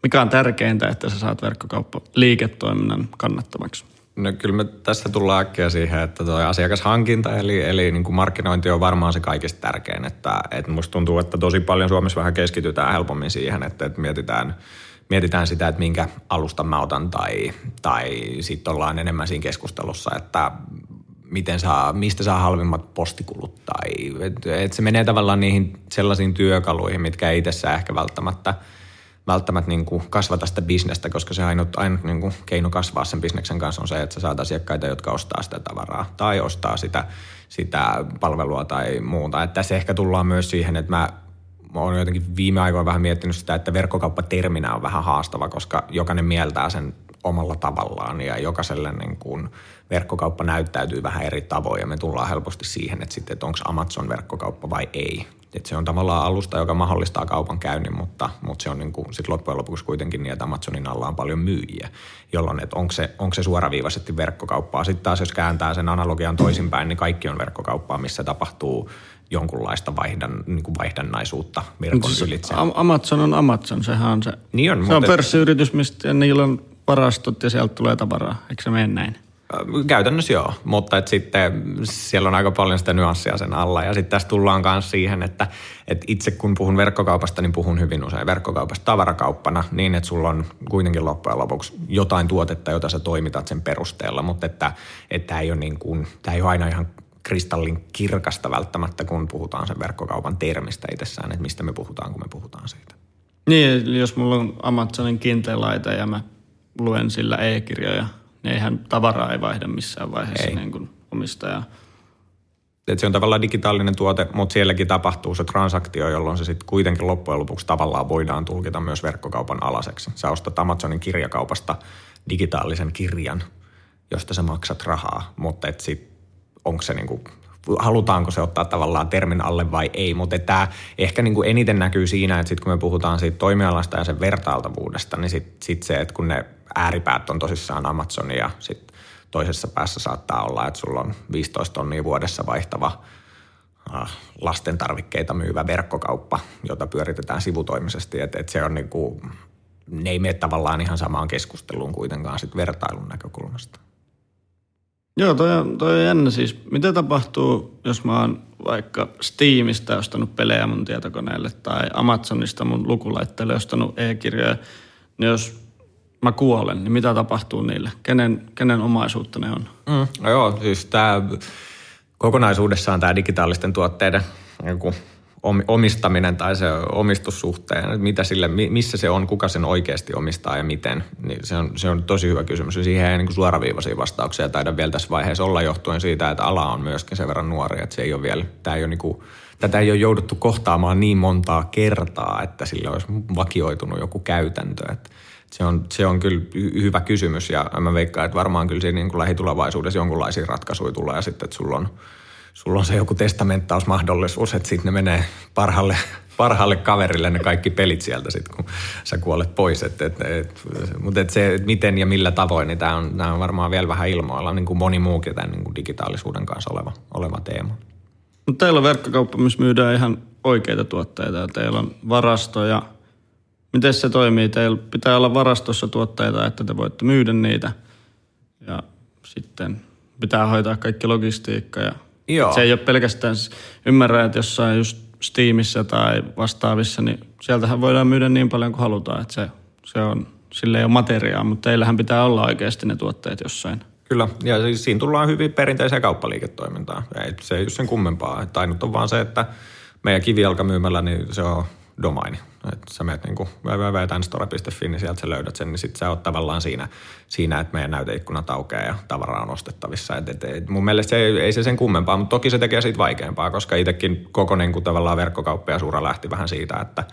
mikä on tärkeintä, että sä saat verkkokauppa liiketoiminnan kannattavaksi? No kyllä me tässä tullaan äkkiä siihen, että tuo asiakashankinta eli, eli niin kuin markkinointi on varmaan se kaikista tärkein. Että, että musta tuntuu, että tosi paljon Suomessa vähän keskitytään helpommin siihen, että, että mietitään, mietitään sitä, että minkä alusta mä otan tai, tai sitten ollaan enemmän siinä keskustelussa, että miten saa, mistä saa halvimmat postikulut tai että, että se menee tavallaan niihin sellaisiin työkaluihin, mitkä ei itsessään ehkä välttämättä – välttämättä niin kuin kasvata sitä bisnestä, koska se ainut, ainut niin kuin keino kasvaa sen bisneksen kanssa on se, että sä saat asiakkaita, jotka ostaa sitä tavaraa tai ostaa sitä, sitä palvelua tai muuta. Että tässä ehkä tullaan myös siihen, että mä olen jotenkin viime aikoina vähän miettinyt sitä, että verkkokauppaterminä on vähän haastava, koska jokainen mieltää sen omalla tavallaan ja jokaiselle niin kuin verkkokauppa näyttäytyy vähän eri tavoin ja me tullaan helposti siihen, että, sitten, että onko Amazon verkkokauppa vai ei. Et se on tavallaan alusta, joka mahdollistaa kaupan käynnin, mutta, mutta se on niin kuin sit loppujen lopuksi kuitenkin niin, että Amazonin alla on paljon myyjiä, jolloin että onko se, onko se suoraviivaisesti verkkokauppaa. Sitten taas jos kääntää sen analogian toisinpäin, niin kaikki on verkkokauppaa, missä tapahtuu jonkunlaista vaihdan, niin kuin vaihdannaisuutta verkon siis ylitse. Amazon on Amazon, sehän on se. Niin on, se on pörssiyritys, mistä niillä on varastot ja sieltä tulee tavaraa. Eikö se mene näin? Käytännössä joo, mutta et sitten siellä on aika paljon sitä nyanssia sen alla. Ja sitten tässä tullaan myös siihen, että, että itse kun puhun verkkokaupasta, niin puhun hyvin usein verkkokaupasta tavarakauppana niin, että sulla on kuitenkin loppujen lopuksi jotain tuotetta, jota sä toimitat sen perusteella. Mutta että, että ei ole niin tämä ei ole aina ihan kristallin kirkasta välttämättä, kun puhutaan sen verkkokaupan termistä itsessään, että mistä me puhutaan, kun me puhutaan siitä. Niin, jos mulla on Amazonin kiinteä laite ja mä luen sillä e-kirjoja – eihän tavaraa ei vaihda missään vaiheessa ei. niin kuin omistaja. Et se on tavallaan digitaalinen tuote, mutta sielläkin tapahtuu se transaktio, jolloin se sitten kuitenkin loppujen lopuksi tavallaan voidaan tulkita myös verkkokaupan alaseksi. Sä ostat Amazonin kirjakaupasta digitaalisen kirjan, josta sä maksat rahaa, mutta et sit, onko se niinku, halutaanko se ottaa tavallaan termin alle vai ei, mutta tämä ehkä niinku eniten näkyy siinä, että sit kun me puhutaan siitä toimialasta ja sen vertailtavuudesta, niin sitten sit se, että kun ne ääripäät on tosissaan Amazon ja sitten toisessa päässä saattaa olla, että sulla on 15 tonnia vuodessa vaihtava äh, lasten tarvikkeita myyvä verkkokauppa, jota pyöritetään sivutoimisesti. Että et se on niinku, ne ei mene tavallaan ihan samaan keskusteluun kuitenkaan sit vertailun näkökulmasta. Joo, toi toi on jännä siis. Mitä tapahtuu, jos mä oon vaikka Steamista ostanut pelejä mun tietokoneelle tai Amazonista mun lukulaitteelle ostanut e-kirjoja, niin jos mä kuolen, niin mitä tapahtuu niille? Kenen, kenen omaisuutta ne on? Mm, no joo, siis tämä kokonaisuudessaan tämä digitaalisten tuotteiden omistaminen tai se omistussuhteen, mitä sille, missä se on, kuka sen oikeasti omistaa ja miten, niin se on, se on tosi hyvä kysymys. Siihen ei niin suoraviivaisia vastauksia taida vielä tässä vaiheessa olla johtuen siitä, että ala on myöskin sen verran nuori, että se ei ole vielä, tämä ei ole niin kuin, tätä ei ole jouduttu kohtaamaan niin montaa kertaa, että sillä olisi vakioitunut joku käytäntö. Että se on, se on kyllä hyvä kysymys ja mä veikkaan, että varmaan kyllä siinä niin kuin lähitulevaisuudessa jonkunlaisia ratkaisuja tulee ja sitten, että sulla on, sulla on se joku testamenttausmahdollisuus, että sitten ne menee parhaalle, parhaalle kaverille ne kaikki pelit sieltä sitten, kun sä kuolet pois. Et, et, et, mutta et se, et miten ja millä tavoin, niin tämä on, on varmaan vielä vähän ilmoilla, niin kuin moni muukin tämän niin kuin digitaalisuuden kanssa oleva, oleva teema. Mutta teillä on verkkokauppa, missä myydään ihan oikeita tuotteita. Teillä on varastoja. Miten se toimii? Teillä pitää olla varastossa tuotteita, että te voitte myydä niitä. Ja sitten pitää hoitaa kaikki logistiikka. Ja Joo. Se ei ole pelkästään, ymmärrän, että jossain just Steamissa tai vastaavissa, niin sieltähän voidaan myydä niin paljon kuin halutaan. Että se, se on, sille ei ole materiaa, mutta teillähän pitää olla oikeasti ne tuotteet jossain. Kyllä, ja siis siinä tullaan hyvin perinteiseen kauppaliiketoimintaan. Ei, se ei ole sen kummempaa. Että ainut on vaan se, että meidän kivijalkamyymällä, niin se on domaini. Että sä menet niin www.tanstore.fi, niin sieltä sä löydät sen, niin sitten sä oot tavallaan siinä, siinä, että meidän näyteikkunat aukeaa ja tavara on ostettavissa. Et, et, et, mun mielestä se ei, ei se sen kummempaa, mutta toki se tekee siitä vaikeampaa, koska itsekin koko niin kuin tavallaan verkkokauppa ja suura lähti vähän siitä, että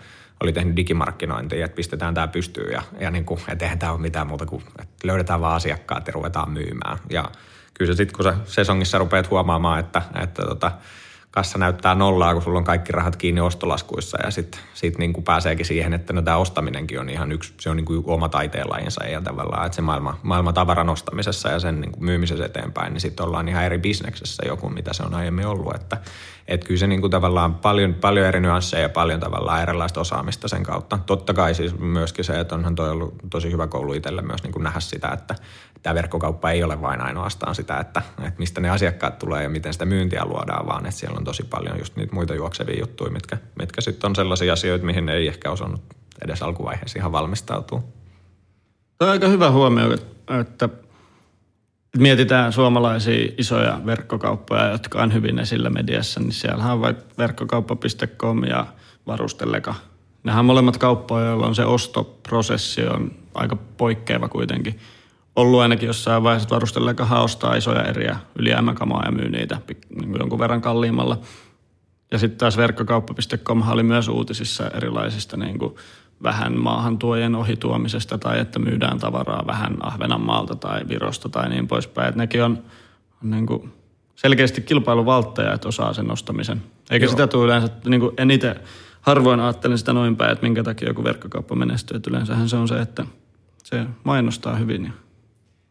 oli tehnyt digimarkkinointia, että pistetään tämä pystyyn ja, ja niin kuin, et eihän tämä ole mitään muuta kuin, että löydetään vaan asiakkaat ja ruvetaan myymään. Ja kyllä se sitten, kun sä sesongissa rupeat huomaamaan, että, että tota, kassa näyttää nollaa, kun sulla on kaikki rahat kiinni ostolaskuissa ja sitten sit niin kuin pääseekin siihen, että no tämä ostaminenkin on ihan yksi, se on niin kuin oma taiteenlajinsa ja tavallaan, että se maailma, maailma tavaran ostamisessa ja sen niin kuin myymisessä eteenpäin, niin sitten ollaan ihan eri bisneksessä joku, mitä se on aiemmin ollut, että et kyllä se niin kuin tavallaan paljon, paljon eri nyansseja ja paljon tavallaan erilaista osaamista sen kautta. Totta kai siis myöskin se, että onhan toi ollut tosi hyvä koulu itselle myös niin kuin nähdä sitä, että tämä verkkokauppa ei ole vain ainoastaan sitä, että, että mistä ne asiakkaat tulee ja miten sitä myyntiä luodaan, vaan että siellä on tosi paljon just niitä muita juoksevia juttuja, mitkä, mitkä sitten on sellaisia asioita, mihin ei ehkä osannut edes alkuvaiheessa ihan valmistautua. Tämä on aika hyvä huomio, että mietitään suomalaisia isoja verkkokauppoja, jotka on hyvin esillä mediassa, niin siellähän on vaikka verkkokauppa.com ja varustelleka. Nehän molemmat kauppoja, joilla on se ostoprosessi on aika poikkeava kuitenkin. Ollut ainakin jossain vaiheessa, että varustellekahan ostaa isoja eriä ylijäämäkamaa ja myy niitä niin jonkun verran kalliimmalla. Ja sitten taas verkkokauppa.com oli myös uutisissa erilaisista niin kuin vähän maahantuojen ohituomisesta tai että myydään tavaraa vähän Ahvenanmaalta tai Virosta tai niin poispäin. Että nekin on, on niin kuin selkeästi kilpailuvaltteja, että osaa sen ostamisen. Eikä Joo. sitä tule yleensä, niin kuin en itse harvoin ajattelen sitä noin päin, että minkä takia joku verkkokauppa menestyy. Että yleensähän se on se, että se mainostaa hyvin ja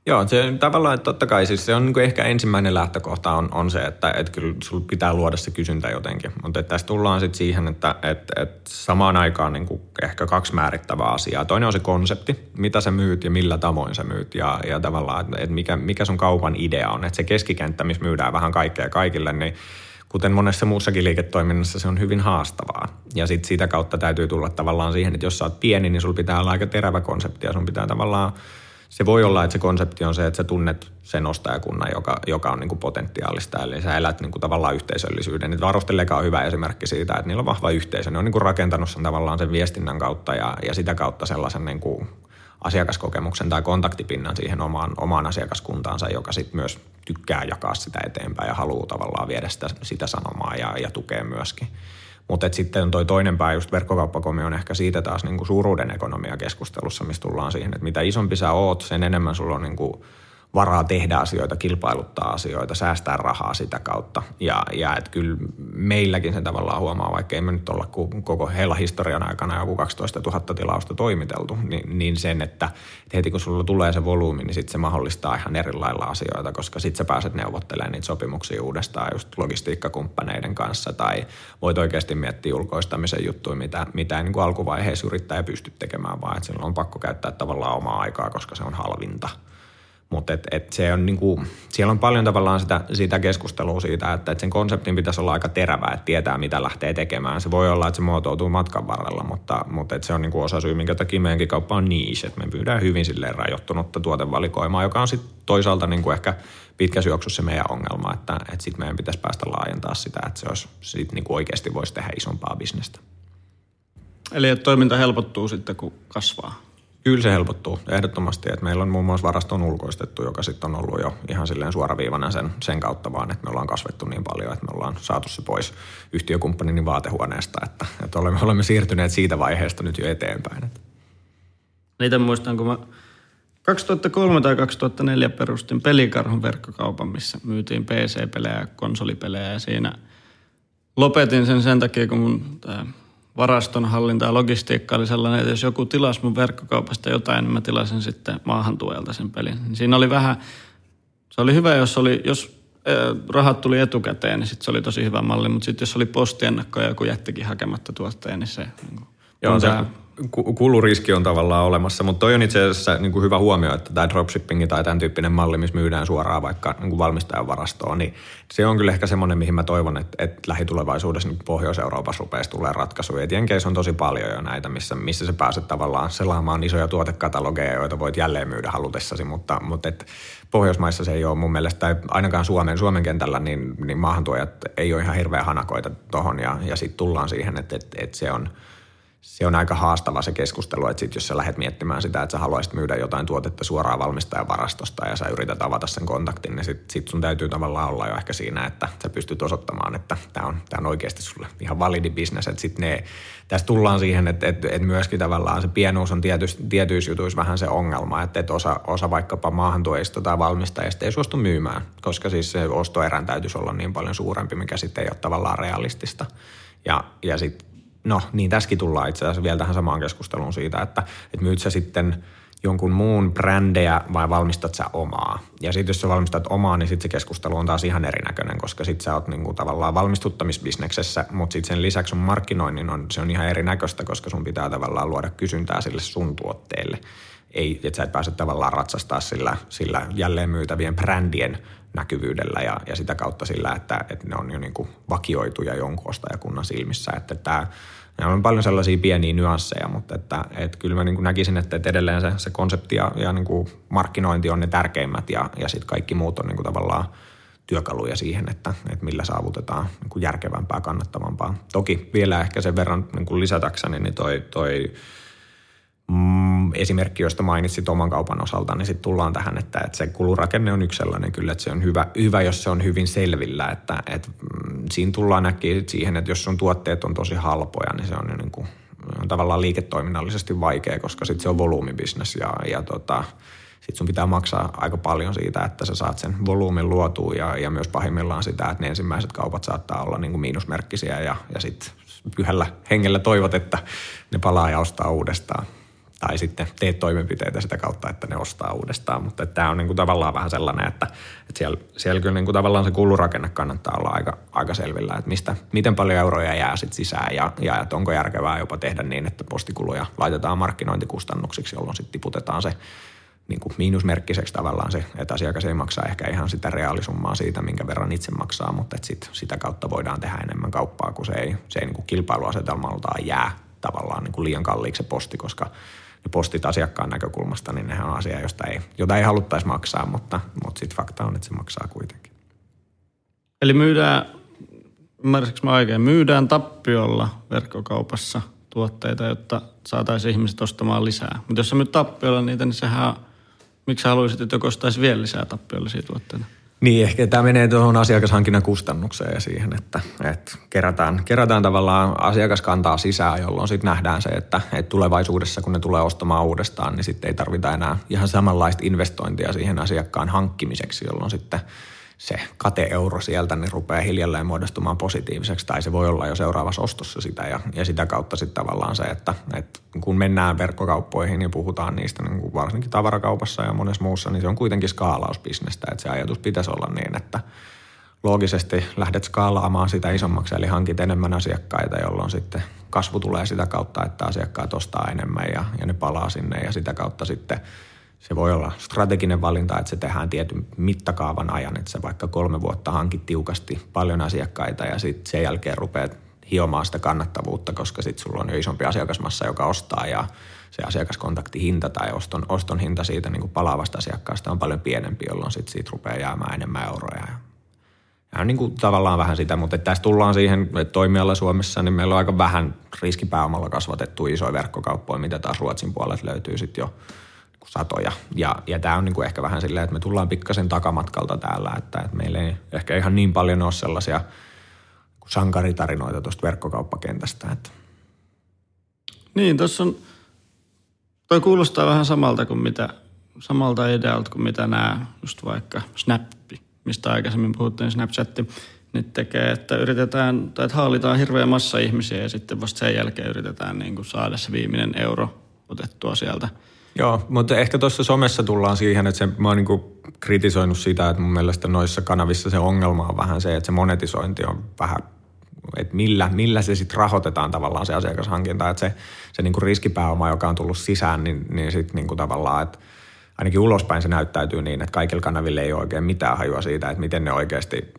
Joo, se tavallaan, että totta kai siis se on niin kuin ehkä ensimmäinen lähtökohta on, on se, että, että kyllä sulla pitää luoda se kysyntä jotenkin. Mutta tässä tullaan sitten siihen, että, että, että samaan aikaan niin kuin ehkä kaksi määrittävää asiaa. Toinen on se konsepti, mitä sä myyt ja millä tavoin sä myyt ja, ja tavallaan, että, että mikä, mikä sun kaupan idea on. Että se keskikenttä, missä myydään vähän kaikkea kaikille, niin kuten monessa muussakin liiketoiminnassa, se on hyvin haastavaa. Ja sitten sitä kautta täytyy tulla tavallaan siihen, että jos sä oot pieni, niin sulla pitää olla aika terävä konsepti ja sun pitää tavallaan se voi olla, että se konsepti on se, että sä tunnet sen ostajakunnan, joka, joka on niin kuin potentiaalista. Eli sä elät niin kuin tavallaan yhteisöllisyyden. Nyt Varusteleka on hyvä esimerkki siitä, että niillä on vahva yhteisö. Ne on niin kuin rakentanut sen tavallaan sen viestinnän kautta ja, ja sitä kautta sellaisen niin kuin asiakaskokemuksen tai kontaktipinnan siihen omaan, omaan asiakaskuntaansa, joka sitten myös tykkää jakaa sitä eteenpäin ja haluaa tavallaan viedä sitä, sitä sanomaa ja, ja tukea myöskin. Mutta sitten toi toinen pää, just verkkokauppakomi on ehkä siitä taas niinku suuruuden ekonomia keskustelussa, missä tullaan siihen, että mitä isompi sä oot, sen enemmän sulla on niinku varaa tehdä asioita, kilpailuttaa asioita, säästää rahaa sitä kautta. Ja, ja että kyllä meilläkin sen tavallaan huomaa, vaikka ei me nyt olla koko heillä historian aikana joku 12 000 tilausta toimiteltu, niin, niin sen, että, heti kun sulla tulee se volyymi, niin sitten se mahdollistaa ihan eri lailla asioita, koska sitten sä pääset neuvottelemaan niitä sopimuksia uudestaan just logistiikkakumppaneiden kanssa tai voit oikeasti miettiä ulkoistamisen juttuja, mitä, mitä niin kuin alkuvaiheessa yrittäjä pysty tekemään, vaan että silloin on pakko käyttää tavallaan omaa aikaa, koska se on halvinta – Mutta et, et se on niinku, siellä on paljon tavallaan sitä, sitä keskustelua siitä, että et sen konseptin pitäisi olla aika terävä, että tietää mitä lähtee tekemään. Se voi olla, että se muotoutuu matkan varrella, mutta, mutta et se on niinku osa syy, minkä takia meidänkin kauppa on. Että me pyydään hyvin silleen rajoittunutta tuotevalikoimaa, joka on sitten toisaalta niinku ehkä pitkässä juoksussa se meidän ongelma, että, että sitten meidän pitäisi päästä laajentaa sitä, että se olisi, sit niinku oikeasti voisi tehdä isompaa bisnestä. Eli että toiminta helpottuu sitten, kun kasvaa. Kyllä se helpottuu ehdottomasti, että meillä on muun muassa varaston ulkoistettu, joka sitten on ollut jo ihan silleen suoraviivana sen, sen kautta vaan, että me ollaan kasvettu niin paljon, että me ollaan saatu se pois yhtiökumppanin vaatehuoneesta, että, että olemme, olemme siirtyneet siitä vaiheesta nyt jo eteenpäin. Niitä muistan, kun mä 2003 tai 2004 perustin pelikarhun verkkokaupan, missä myytiin PC-pelejä ja konsolipelejä ja siinä lopetin sen sen takia, kun mun varaston hallinta ja logistiikka oli sellainen, että jos joku tilasi mun verkkokaupasta jotain, niin mä tilasin sitten maahantuojalta sen pelin. Niin siinä oli vähän, se oli hyvä, jos, oli, jos rahat tuli etukäteen, niin sitten se oli tosi hyvä malli, mutta sitten jos oli postiennakko ja joku jättikin hakematta tuotteen, niin se... Niin kuin, Joo, se kuluriski on tavallaan olemassa, mutta toi on itse asiassa niin kuin hyvä huomio, että tämä dropshipping tai tämän tyyppinen malli, missä myydään suoraan vaikka niin kuin valmistajan varastoon, niin se on kyllä ehkä semmoinen, mihin mä toivon, että, että lähitulevaisuudessa niin Pohjois-Euroopassa rupeaisi tulee ratkaisuja. Jenkeissä on tosi paljon jo näitä, missä, missä sä pääset tavallaan selaamaan isoja tuotekatalogeja, joita voit jälleen myydä halutessasi, mutta, mutta et Pohjoismaissa se ei ole mun mielestä, tai ainakaan Suomen, Suomen kentällä, niin, niin maahantuojat ei ole ihan hirveän hanakoita tuohon, ja, ja sitten tullaan siihen, että, että, että se on – se on aika haastava se keskustelu, että sit jos sä lähdet miettimään sitä, että sä haluaisit myydä jotain tuotetta suoraan valmistajan varastosta ja sä yrität avata sen kontaktin, niin sit, sit sun täytyy tavallaan olla jo ehkä siinä, että sä pystyt osoittamaan, että tämä on, on oikeasti sulle ihan validi bisnes. Että sit ne, tässä tullaan siihen, että, että, että myöskin tavallaan se pienuus on tietyissä jutuissa vähän se ongelma, että, että osa, osa vaikkapa maahantuojista tai valmistajista ei suostu myymään, koska siis se ostoerän täytyisi olla niin paljon suurempi, mikä sitten ei ole tavallaan realistista. Ja, ja sitten no niin tässäkin tullaan itse asiassa vielä tähän samaan keskusteluun siitä, että, että myyt sä sitten jonkun muun brändejä vai valmistat sä omaa. Ja sitten jos sä valmistat omaa, niin sitten se keskustelu on taas ihan erinäköinen, koska sitten sä oot niinku tavallaan valmistuttamisbisneksessä, mutta sitten sen lisäksi sun markkinoinnin on, se on ihan erinäköistä, koska sun pitää tavallaan luoda kysyntää sille sun tuotteelle. Ei, että sä et pääse tavallaan ratsastaa sillä, sillä jälleen myytävien brändien näkyvyydellä ja, ja sitä kautta sillä, että, että ne on jo niin kuin vakioituja jonkun ostajakunnan silmissä. Että tämä, on paljon sellaisia pieniä nyansseja, mutta että, että kyllä mä niin kuin näkisin, että, että edelleen se, se konsepti ja, ja niin kuin markkinointi on ne tärkeimmät ja, ja sitten kaikki muut on niin kuin tavallaan työkaluja siihen, että, että millä saavutetaan niin kuin järkevämpää, kannattavampaa. Toki vielä ehkä sen verran niin kuin lisätäkseni, niin toi, toi mm, esimerkki, josta mainitsit oman kaupan osalta, niin sitten tullaan tähän, että, että se kulurakenne on yksi sellainen kyllä, että se on hyvä, hyvä jos se on hyvin selvillä, että, että mm, siinä tullaan näkee siihen, että jos sun tuotteet on tosi halpoja, niin se on, niin kuin, on tavallaan liiketoiminnallisesti vaikea, koska sitten se on volyymibisnes ja, ja tota, sitten sun pitää maksaa aika paljon siitä, että sä saat sen volyymin luotua ja, ja myös pahimmillaan sitä, että ne ensimmäiset kaupat saattaa olla niin kuin miinusmerkkisiä ja, ja sitten pyhällä hengellä toivot, että ne palaa ja ostaa uudestaan tai sitten teet toimenpiteitä sitä kautta, että ne ostaa uudestaan. Mutta tämä on niinku tavallaan vähän sellainen, että, että siellä, siellä kyllä niinku tavallaan se kulurakenne kannattaa olla aika, aika selvillä, että mistä, miten paljon euroja jää sit sisään ja, ja että onko järkevää jopa tehdä niin, että postikuluja laitetaan markkinointikustannuksiksi, jolloin sitten tiputetaan se niin kuin miinusmerkkiseksi tavallaan se, että asiakas ei maksaa ehkä ihan sitä reaalisummaa siitä, minkä verran itse maksaa, mutta että sit, sitä kautta voidaan tehdä enemmän kauppaa, kun se ei, se ei niin kuin kilpailuasetelmaltaan jää tavallaan niin kuin liian kalliiksi se posti, koska ne postit asiakkaan näkökulmasta, niin nehän on asia, josta ei, jota ei haluttaisi maksaa, mutta, mutta sitten fakta on, että se maksaa kuitenkin. Eli myydään, ymmärsikö mä oikein, myydään tappiolla verkkokaupassa tuotteita, jotta saataisiin ihmiset ostamaan lisää. Mutta jos sä myyt tappiolla niitä, niin sehän, miksi haluaisit, että joku ostaisi vielä lisää tappiollisia tuotteita? Niin, ehkä tämä menee tuohon asiakashankinnan kustannukseen ja siihen, että, että kerätään, kerätään tavallaan asiakaskantaa sisään, jolloin sitten nähdään se, että, että tulevaisuudessa kun ne tulee ostamaan uudestaan, niin sitten ei tarvita enää ihan samanlaista investointia siihen asiakkaan hankkimiseksi, jolloin sitten – se kateeuro sieltä niin rupeaa hiljalleen muodostumaan positiiviseksi, tai se voi olla jo seuraavassa ostossa sitä, ja, ja sitä kautta sitten tavallaan se, että, että kun mennään verkkokauppoihin ja puhutaan niistä niin kuin varsinkin tavarakaupassa ja monessa muussa, niin se on kuitenkin skaalausbisnestä, että se ajatus pitäisi olla niin, että loogisesti lähdet skaalaamaan sitä isommaksi, eli hankit enemmän asiakkaita, jolloin sitten kasvu tulee sitä kautta, että asiakkaat ostaa enemmän ja, ja ne palaa sinne, ja sitä kautta sitten – se voi olla strateginen valinta, että se tehdään tietyn mittakaavan ajan, että se vaikka kolme vuotta hankit tiukasti paljon asiakkaita ja sitten sen jälkeen rupeat hiomaan sitä kannattavuutta, koska sitten sulla on jo isompi asiakasmassa, joka ostaa ja se asiakaskontaktihinta tai oston, oston hinta siitä niin kuin palaavasta asiakkaasta on paljon pienempi, jolloin sit siitä rupeaa jäämään enemmän euroja. Ja niin kuin tavallaan vähän sitä, mutta tässä tullaan siihen, että toimiala Suomessa, niin meillä on aika vähän riskipääomalla kasvatettu isoja verkkokauppoja, mitä taas Ruotsin puolelta löytyy sitten jo satoja. Ja, ja tämä on niin kuin ehkä vähän silleen, että me tullaan pikkasen takamatkalta täällä, että, että meillä ei ehkä ihan niin paljon ole sellaisia sankaritarinoita tuosta verkkokauppakentästä. Että. Niin, tuossa on, toi kuulostaa vähän samalta kuin mitä, samalta idealta kuin mitä nämä just vaikka Snappi, mistä aikaisemmin puhuttiin Snapchatti, nyt tekee, että yritetään, tai että haalitaan hirveä massa ihmisiä ja sitten vasta sen jälkeen yritetään niin kuin saada se viimeinen euro otettua sieltä. Joo, mutta ehkä tuossa somessa tullaan siihen, että se, mä oon niin kritisoinut sitä, että mun mielestä noissa kanavissa se ongelma on vähän se, että se monetisointi on vähän että millä, millä se sitten rahoitetaan tavallaan se asiakashankinta, että se, se niin kuin riskipääoma, joka on tullut sisään, niin, niin sitten niin kuin tavallaan, että ainakin ulospäin se näyttäytyy niin, että kaikilla kanavilla ei ole oikein mitään hajua siitä, että miten ne oikeasti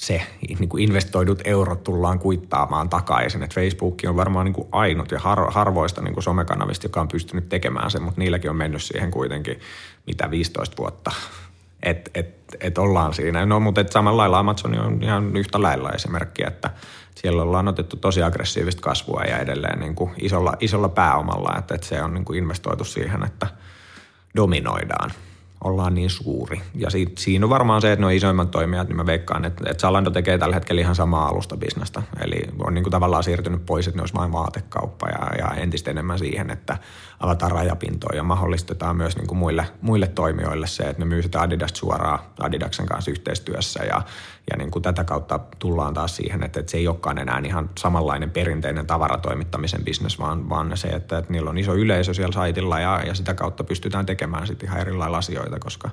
se niin kuin investoidut eurot tullaan kuittaamaan takaisin. Et Facebook on varmaan niin kuin ainut ja har, harvoista niin kuin somekanavista, joka on pystynyt tekemään sen, mutta niilläkin on mennyt siihen kuitenkin mitä 15 vuotta että et, et ollaan siinä. No mutta et samalla lailla Amazon on ihan yhtä lailla esimerkki, että siellä ollaan otettu tosi aggressiivista kasvua ja edelleen niin kuin isolla, isolla pääomalla, että, että se on niin kuin investoitu siihen, että dominoidaan ollaan niin suuri. Ja siitä, siinä on varmaan se, että ne isoimmat toimijat, niin mä veikkaan, että, että Zalando tekee tällä hetkellä ihan samaa alustabisnestä. Eli on niin kuin tavallaan siirtynyt pois, että ne olisi vain vaatekauppa ja, ja entistä enemmän siihen, että avataan rajapintoja ja mahdollistetaan myös niin kuin muille, muille toimijoille se, että ne myy sitä Adidas suoraan Adidaksen kanssa yhteistyössä ja, ja niin kuin tätä kautta tullaan taas siihen, että, että se ei olekaan enää ihan samanlainen perinteinen tavaratoimittamisen bisnes, vaan, vaan se, että, että niillä on iso yleisö siellä saitilla ja, ja sitä kautta pystytään tekemään sitten ihan erilaisia asioita, koska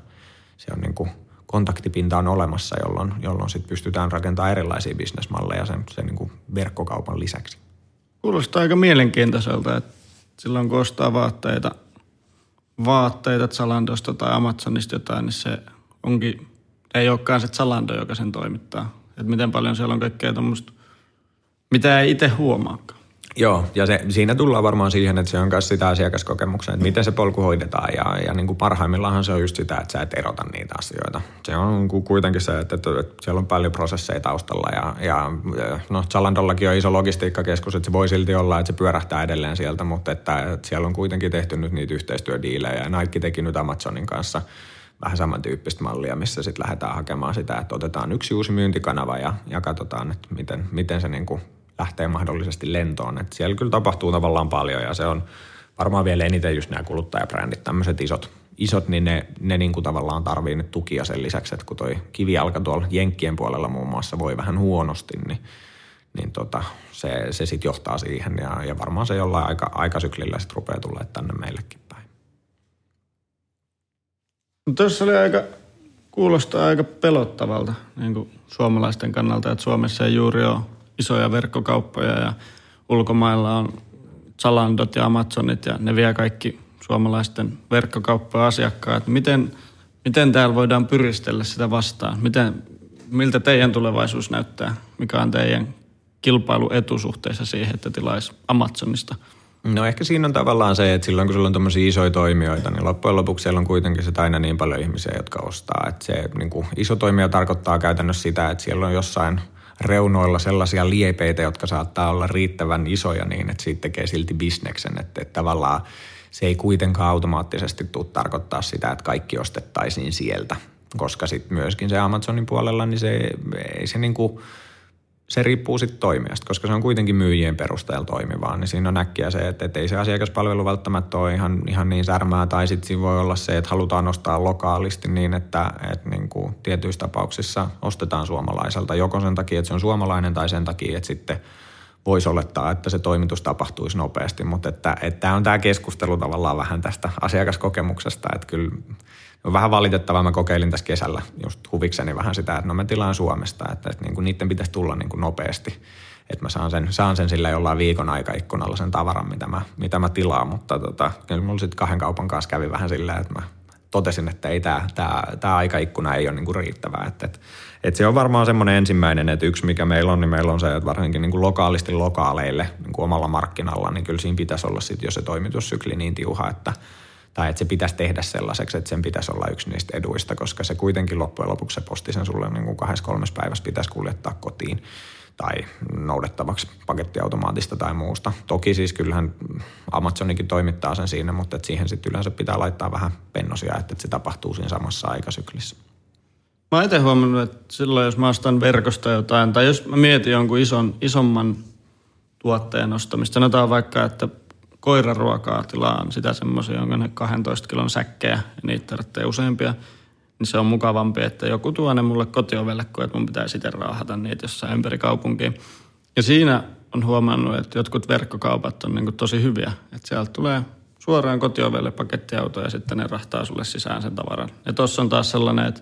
se on niin kuin kontaktipinta on olemassa, jolloin, jolloin sit pystytään rakentamaan erilaisia bisnesmalleja sen, sen niin kuin verkkokaupan lisäksi. Kuulostaa aika mielenkiintoiselta, että silloin kun ostaa vaatteita, vaatteita Zalandosta tai Amazonista jotain, niin se onkin, ei olekaan se Zalando, joka sen toimittaa. Että miten paljon siellä on kaikkea tuommoista, mitä ei itse huomaakaan. Joo, ja se, siinä tullaan varmaan siihen, että se on myös sitä asiakaskokemuksen, että miten se polku hoidetaan. Ja, ja niin kuin parhaimmillaan se on just sitä, että sä et erota niitä asioita. Se on kuitenkin se, että, että, että siellä on paljon prosesseja taustalla. Ja, ja no Zalandollakin on iso logistiikkakeskus, että se voi silti olla, että se pyörähtää edelleen sieltä, mutta että, että siellä on kuitenkin tehty nyt niitä yhteistyödiilejä. Ja Nike teki nyt Amazonin kanssa vähän samantyyppistä mallia, missä sitten lähdetään hakemaan sitä, että otetaan yksi uusi myyntikanava ja, ja katsotaan, että miten, miten se niin kuin lähtee mahdollisesti lentoon. Et siellä kyllä tapahtuu tavallaan paljon ja se on varmaan vielä eniten just nämä kuluttajabrändit, tämmöiset isot, isot, niin ne, ne niin kuin tavallaan tarvii nyt tukia sen lisäksi, että kun toi kivijalka tuolla Jenkkien puolella muun muassa voi vähän huonosti, niin, niin tota, se, se sitten johtaa siihen ja, ja varmaan se jollain aika, aikasyklillä sitten rupeaa tulla tänne meillekin päin. No tuossa oli aika, kuulostaa aika pelottavalta niin kuin suomalaisten kannalta, että Suomessa ei juuri ole isoja verkkokauppoja ja ulkomailla on Zalandot ja Amazonit ja ne vie kaikki suomalaisten verkkokauppoja asiakkaat. Miten, miten täällä voidaan pyristellä sitä vastaan? Miten, miltä teidän tulevaisuus näyttää? Mikä on teidän kilpailuetu suhteessa siihen, että tilaisi Amazonista? No ehkä siinä on tavallaan se, että silloin kun sulla on tämmöisiä isoja toimijoita, niin loppujen lopuksi siellä on kuitenkin se aina niin paljon ihmisiä, jotka ostaa. Että se niin kuin iso toimija tarkoittaa käytännössä sitä, että siellä on jossain – reunoilla sellaisia liepeitä, jotka saattaa olla riittävän isoja niin, että siitä tekee silti bisneksen. Että, että tavallaan se ei kuitenkaan automaattisesti tule tarkoittaa sitä, että kaikki ostettaisiin sieltä, koska sitten myöskin se Amazonin puolella, niin se ei se niinku – se riippuu sitten toimijasta, koska se on kuitenkin myyjien perusteella toimivaa, niin siinä on äkkiä se, että, että ei se asiakaspalvelu välttämättä ole ihan, ihan niin särmää, tai sitten siinä voi olla se, että halutaan ostaa lokaalisti niin, että, että niin kuin tietyissä tapauksissa ostetaan suomalaiselta, joko sen takia, että se on suomalainen, tai sen takia, että sitten voisi olettaa, että se toimitus tapahtuisi nopeasti, mutta että, että tämä on tämä keskustelu tavallaan vähän tästä asiakaskokemuksesta, että kyllä on vähän valitettavaa. Mä kokeilin tässä kesällä just huvikseni vähän sitä, että no mä tilaan Suomesta, että, että niin kuin niiden pitäisi tulla niin kuin nopeasti. Että mä saan sen, saan sen sillä jollain viikon aikaikkunalla sen tavaran, mitä mä, mitä mä tilaan. Mutta tota, kyllä mulla sitten kahden kaupan kanssa kävi vähän sillä, että mä totesin, että ei tämä, tämä, tämä aikaikkuna ei ole niin kuin riittävää. Että, että, että se on varmaan semmoinen ensimmäinen, että yksi mikä meillä on, niin meillä on se, että varsinkin niin kuin lokaalisti lokaaleille niin kuin omalla markkinalla, niin kyllä siinä pitäisi olla sitten jo se toimitussykli niin tiuha, että tai että se pitäisi tehdä sellaiseksi, että sen pitäisi olla yksi niistä eduista, koska se kuitenkin loppujen lopuksi se posti sen sulle niin kuin kahdessa kolmessa päivässä pitäisi kuljettaa kotiin tai noudettavaksi pakettiautomaatista tai muusta. Toki siis kyllähän Amazonikin toimittaa sen siinä, mutta et siihen sitten yleensä pitää laittaa vähän pennosia, että se tapahtuu siinä samassa aikasyklissä. Mä itse huomannut, että silloin jos mä ostan verkosta jotain, tai jos mä mietin jonkun ison, isomman tuotteen ostamista, sanotaan vaikka, että koiraruokaa tilaan sitä semmoisia, jonka ne 12 kilon säkkejä, ja niitä tarvitsee useampia – niin se on mukavampi, että joku tuo ne mulle kotiovelle, kuin että mun pitää sitten raahata niitä jossain ympäri kaupunkiin. Ja siinä on huomannut, että jotkut verkkokaupat on niin tosi hyviä. Että sieltä tulee suoraan kotiovelle pakettiauto ja sitten ne rahtaa sulle sisään sen tavaran. Ja tuossa on taas sellainen, että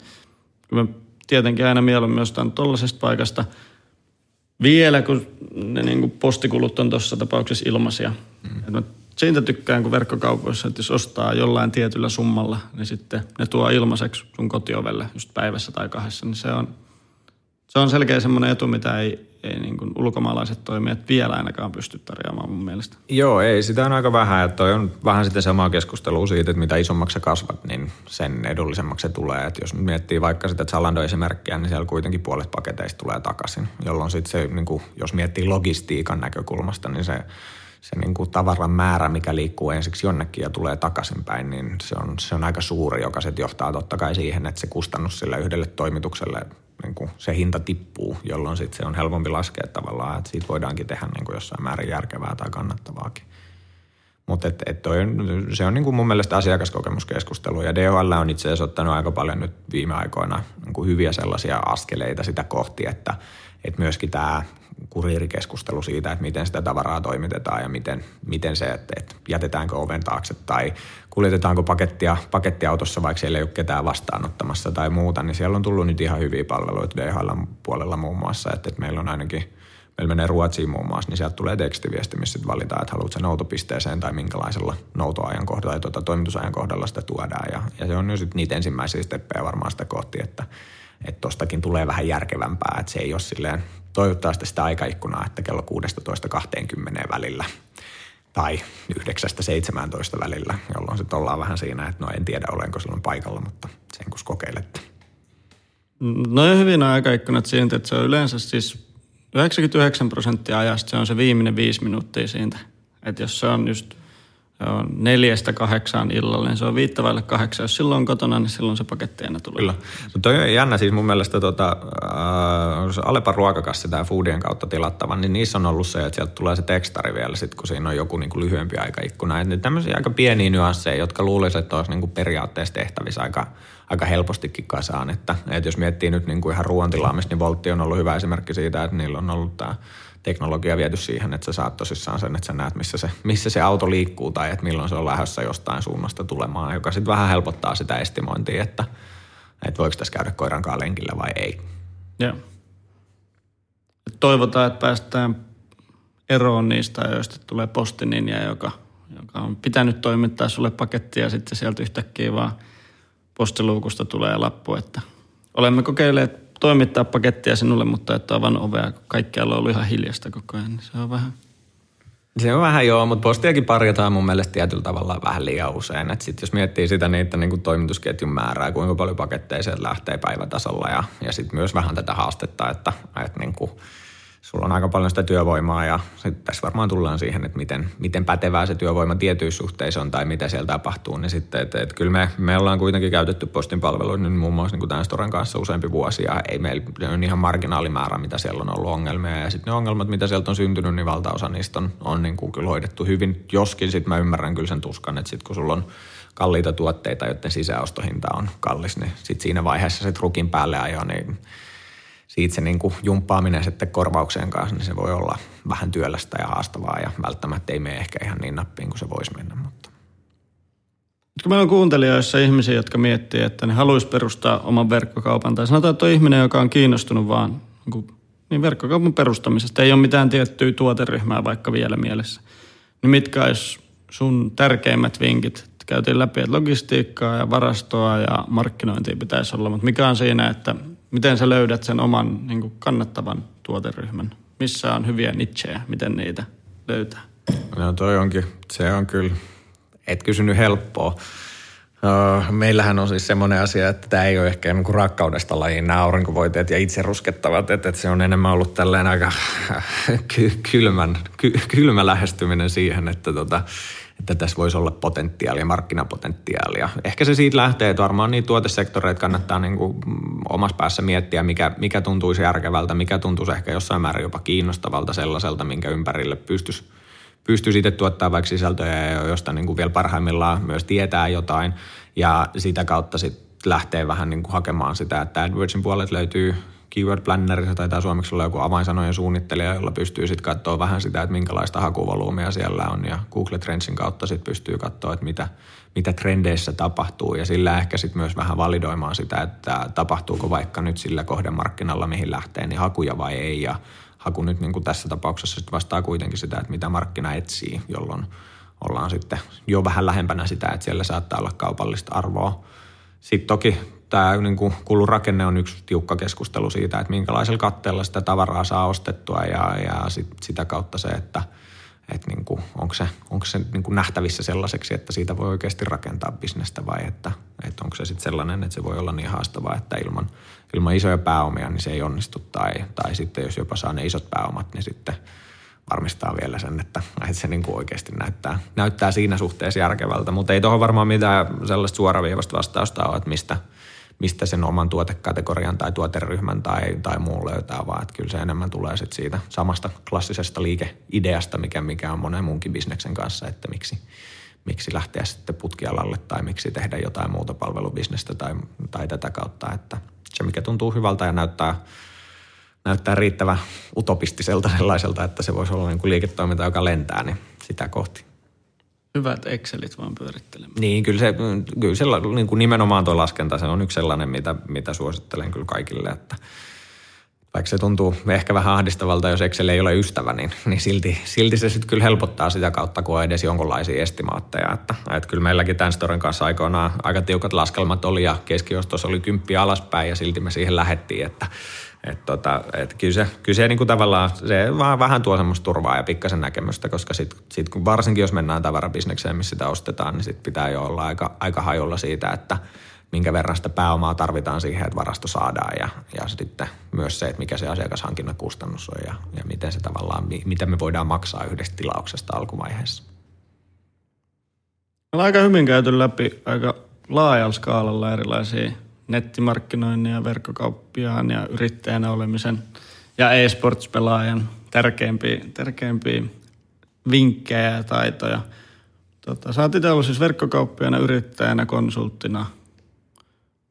mä tietenkin aina mieluummin jostain tuollaisesta paikasta vielä, kun ne niin postikulut on tuossa tapauksessa ilmaisia. Mm siitä tykkään, kun verkkokaupoissa, että jos ostaa jollain tietyllä summalla, niin sitten ne tuo ilmaiseksi sun kotiovelle just päivässä tai kahdessa, niin se on, se on selkeä semmoinen etu, mitä ei, ei niin kuin ulkomaalaiset toimijat vielä ainakaan pysty tarjoamaan mun mielestä. Joo, ei. Sitä on aika vähän. Että toi on vähän sitten samaa keskustelua siitä, että mitä isommaksi kasvat, niin sen edullisemmaksi se tulee. Että jos miettii vaikka sitä Zalando-esimerkkiä, niin siellä kuitenkin puolet paketeista tulee takaisin. Jolloin sitten se, niin kuin, jos miettii logistiikan näkökulmasta, niin se se niin kuin tavaran määrä, mikä liikkuu ensiksi jonnekin ja tulee takaisinpäin, niin se on, se on aika suuri, joka sitten johtaa totta kai siihen, että se kustannus sille yhdelle toimitukselle, niin kuin se hinta tippuu, jolloin sitten se on helpompi laskea tavallaan, että siitä voidaankin tehdä niin kuin jossain määrin järkevää tai kannattavaakin. Mutta et, et toi, se on niin kuin mun mielestä asiakaskokemuskeskustelu ja DHL on itse asiassa ottanut aika paljon nyt viime aikoina niin kuin hyviä sellaisia askeleita sitä kohti, että, että myöskin tämä kuriirikeskustelu siitä, että miten sitä tavaraa toimitetaan ja miten, miten se, että, että jätetäänkö oven taakse tai kuljetetaanko pakettia pakettiautossa, vaikka siellä ei ole ketään vastaanottamassa tai muuta, niin siellä on tullut nyt ihan hyviä palveluita DHL puolella muun muassa, että, että meillä on ainakin meillä menee Ruotsiin muun muassa, niin sieltä tulee tekstiviesti, missä sitten valitaan, että haluat sen noutopisteeseen tai minkälaisella noutoajan kohdalla tai tuota, toimitusajan kohdalla sitä tuodaan. Ja, ja se on nyt niitä ensimmäisiä steppejä varmaan sitä kohti, että että tulee vähän järkevämpää, että se ei ole silleen toivottavasti sitä aikaikkunaa, että kello 16.20 välillä tai 9.17 välillä, jolloin sitten ollaan vähän siinä, että no en tiedä olenko silloin paikalla, mutta sen kun kokeilette. No hyvin aikaikkunat siitä, että se on yleensä siis 99 prosenttia ajasta se on se viimeinen viisi minuuttia siitä. Että jos se on just – neljästä kahdeksaan illalla, niin se on viittavaille kahdeksan. Jos silloin on kotona, niin silloin se paketti aina tulee. Kyllä. Mutta toi on jännä siis mun mielestä tota, äh, Alepa ruokakassi tai Foodien kautta tilattava, niin niissä on ollut se, että sieltä tulee se tekstari vielä sit, kun siinä on joku niin kuin lyhyempi aikaikkuna. Että tämmöisiä aika pieniä nyansseja, jotka luulisi, että olisi niin kuin periaatteessa tehtävissä aika, aika helpostikin kasaan. Että, että jos miettii nyt niin kuin ihan ruoantilaamista, niin Voltti on ollut hyvä esimerkki siitä, että niillä on ollut tämä teknologia viety siihen, että sä saat tosissaan sen, että sä näet, missä se, missä se auto liikkuu tai että milloin se on lähdössä jostain suunnasta tulemaan, joka sitten vähän helpottaa sitä estimointia, että, että voiko tässä käydä koirankaan lenkillä vai ei. Joo. Toivotaan, että päästään eroon niistä joista tulee postininja, joka, joka on pitänyt toimittaa sulle pakettia ja sitten sieltä yhtäkkiä vaan postiluukusta tulee lappu, että olemme kokeilleet toimittaa pakettia sinulle, mutta et avannut ovea, kun kaikkialla on ollut ihan hiljasta koko ajan. Niin se on vähän... Se on vähän joo, mutta postiakin parjataan mun mielestä tietyllä tavalla vähän liian usein. Et sit jos miettii sitä niitä niin kuin toimitusketjun määrää, kuinka paljon paketteja sieltä lähtee päivätasolla ja, ja sitten myös vähän tätä haastetta, että, että niin kuin – sulla on aika paljon sitä työvoimaa ja sitten tässä varmaan tullaan siihen, että miten, miten pätevää se työvoima tietyissä suhteissa on tai mitä siellä tapahtuu. Niin sitten, että, että kyllä me, me ollaan kuitenkin käytetty postin palveluita niin muun muassa niin tämän Storan kanssa useampi vuosi ja ei meillä on ihan marginaalimäärä, mitä siellä on ollut ongelmia. Ja sitten ne ongelmat, mitä sieltä on syntynyt, niin valtaosa niistä on, on niin kuin kyllä hoidettu hyvin. Joskin sitten mä ymmärrän kyllä sen tuskan, että sitten kun sulla on kalliita tuotteita, joiden sisäostohinta on kallis, niin sitten siinä vaiheessa se trukin päälle ajo, niin siitä se niin kuin jumppaaminen sitten korvaukseen kanssa, niin se voi olla vähän työlästä ja haastavaa ja välttämättä ei mene ehkä ihan niin nappiin kuin se voisi mennä. Mutta. Kun meillä on kuuntelijoissa ihmisiä, jotka miettii, että ne haluaisi perustaa oman verkkokaupan, tai sanotaan, että on ihminen, joka on kiinnostunut vaan niin, niin verkkokaupan perustamisesta, ei ole mitään tiettyä tuoteryhmää vaikka vielä mielessä, niin mitkä olisi sun tärkeimmät vinkit, käytiin läpi, että logistiikkaa ja varastoa ja markkinointia pitäisi olla, mutta mikä on siinä, että miten sä löydät sen oman niin kuin kannattavan tuoteryhmän? Missä on hyviä nichejä, miten niitä löytää? No toi onkin, se on kyllä, et kysynyt helppoa. Meillähän on siis semmoinen asia, että tämä ei ole ehkä niin kuin rakkaudesta lajiin nämä aurinkovoiteet ja itse ruskettavat, että, että se on enemmän ollut tällainen aika *laughs* kylmän, ky, kylmä lähestyminen siihen, että, tota, että tässä voisi olla potentiaalia, markkinapotentiaalia. Ehkä se siitä lähtee, että varmaan niitä tuotesektoreita kannattaa niin kuin omassa päässä miettiä, mikä, mikä tuntuisi järkevältä, mikä tuntuisi ehkä jossain määrin jopa kiinnostavalta sellaiselta, minkä ympärille pystyisi pystyy itse tuottaa vaikka sisältöjä, josta niin kuin vielä parhaimmillaan myös tietää jotain. Ja sitä kautta sitten lähtee vähän niin kuin hakemaan sitä, että AdWordsin puolelta löytyy Keyword Plannerissa tai suomeksi olla joku avainsanojen suunnittelija, jolla pystyy sitten katsoa vähän sitä, että minkälaista hakuvolyymia siellä on ja Google Trendsin kautta sitten pystyy katsoa, että mitä, mitä trendeissä tapahtuu ja sillä ehkä sitten myös vähän validoimaan sitä, että tapahtuuko vaikka nyt sillä kohdemarkkinalla, mihin lähtee, niin hakuja vai ei ja haku nyt niin kuin tässä tapauksessa sit vastaa kuitenkin sitä, että mitä markkina etsii, jolloin ollaan sitten jo vähän lähempänä sitä, että siellä saattaa olla kaupallista arvoa. Sitten toki tämä niin kuin kulurakenne on yksi tiukka keskustelu siitä, että minkälaisella katteella sitä tavaraa saa ostettua ja, ja sit sitä kautta se, että – että niin kuin, onko se, onko se niin kuin nähtävissä sellaiseksi, että siitä voi oikeasti rakentaa bisnestä vai että, että onko se sitten sellainen, että se voi olla niin haastavaa, että ilman, ilman isoja pääomia niin se ei onnistu tai, tai sitten jos jopa saa ne isot pääomat, niin sitten varmistaa vielä sen, että, että se niin kuin oikeasti näyttää, näyttää siinä suhteessa järkevältä, mutta ei tuohon varmaan mitään sellaista suoraviivasta vastausta ole, että mistä – mistä sen oman tuotekategorian tai tuoteryhmän tai, tai muun löytää, vaan että kyllä se enemmän tulee sit siitä samasta klassisesta liikeideasta, mikä, mikä on monen muunkin bisneksen kanssa, että miksi, miksi lähteä sitten putkialalle tai miksi tehdä jotain muuta palvelubisnestä tai, tai tätä kautta, että se mikä tuntuu hyvältä ja näyttää, näyttää riittävän utopistiselta sellaiselta, että se voisi olla niin kuin liiketoiminta, joka lentää, niin sitä kohti hyvät Excelit vaan pyörittelemään. Niin, kyllä se, kyllä se niin kuin nimenomaan tuo laskenta, se on yksi sellainen, mitä, mitä suosittelen kyllä kaikille, että vaikka se tuntuu ehkä vähän ahdistavalta, jos Excel ei ole ystävä, niin, niin silti, silti se sitten kyllä helpottaa sitä kautta, kun on edes jonkunlaisia estimaatteja. Että, että kyllä meilläkin tämän storin kanssa aikoinaan aika tiukat laskelmat oli ja keskiostos oli kymppi alaspäin ja silti me siihen lähettiin, että et tota, et kyllä se, kyllä se niinku tavallaan, se vaan vähän tuo semmoista turvaa ja pikkasen näkemystä, koska sit, sit kun varsinkin jos mennään tavarabisnekseen, missä sitä ostetaan, niin sit pitää jo olla aika, aika hajulla siitä, että minkä verran sitä pääomaa tarvitaan siihen, että varasto saadaan ja, ja sitten myös se, että mikä se asiakashankinnan kustannus on ja, ja miten se tavallaan, miten me voidaan maksaa yhdestä tilauksesta alkuvaiheessa. On aika hyvin käyty läpi aika laajalla skaalalla erilaisia nettimarkkinoinnin ja verkkokauppiaan ja yrittäjänä olemisen ja e-sports-pelaajan tärkeimpiä, tärkeimpiä vinkkejä ja taitoja. Tota, sä oot ollut siis verkkokauppiana, yrittäjänä, konsulttina,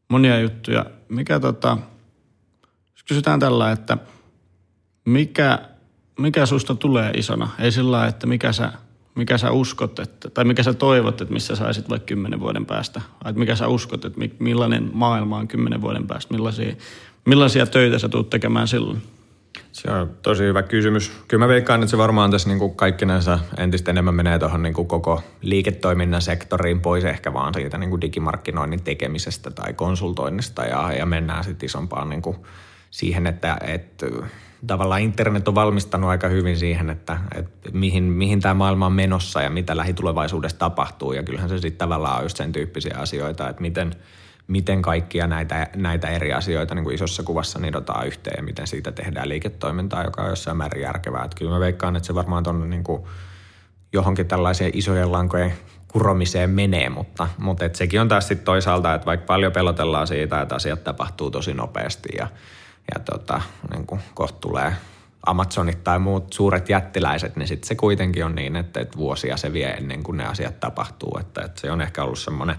monia juttuja. Mikä tota, jos kysytään tällä, että mikä, mikä susta tulee isona? Ei sillä että mikä sä mikä sä uskot, että, tai mikä sä toivot, että missä saisit vaikka kymmenen vuoden päästä? Että mikä sä uskot, että millainen maailma on kymmenen vuoden päästä? Millaisia, millaisia töitä sä tulet tekemään silloin? Se on tosi hyvä kysymys. Kyllä mä veikkaan, että se varmaan tässä niin kuin kaikkinensa entistä enemmän menee tuohon niin kuin koko liiketoiminnan sektoriin pois ehkä vaan siitä niin kuin digimarkkinoinnin tekemisestä tai konsultoinnista ja, ja mennään sitten isompaan niin kuin siihen, että, että tavallaan internet on valmistanut aika hyvin siihen, että, että mihin, mihin tämä maailma on menossa ja mitä lähitulevaisuudessa tapahtuu. Ja kyllähän se sitten tavallaan on just sen tyyppisiä asioita, että miten, miten kaikkia näitä, näitä eri asioita niin kuin isossa kuvassa nidotaan yhteen ja miten siitä tehdään liiketoimintaa, joka on jossain määrin järkevää. Että kyllä mä veikkaan, että se varmaan tuonne niin johonkin tällaiseen isojen lankojen kuromiseen menee, mutta, mutta et sekin on taas sitten toisaalta, että vaikka paljon pelotellaan siitä, että asiat tapahtuu tosi nopeasti ja ja tota, niin kuin kohta tulee Amazonit tai muut suuret jättiläiset, niin sitten se kuitenkin on niin, että, että vuosia se vie ennen kuin ne asiat tapahtuu. Että, että se on ehkä ollut semmoinen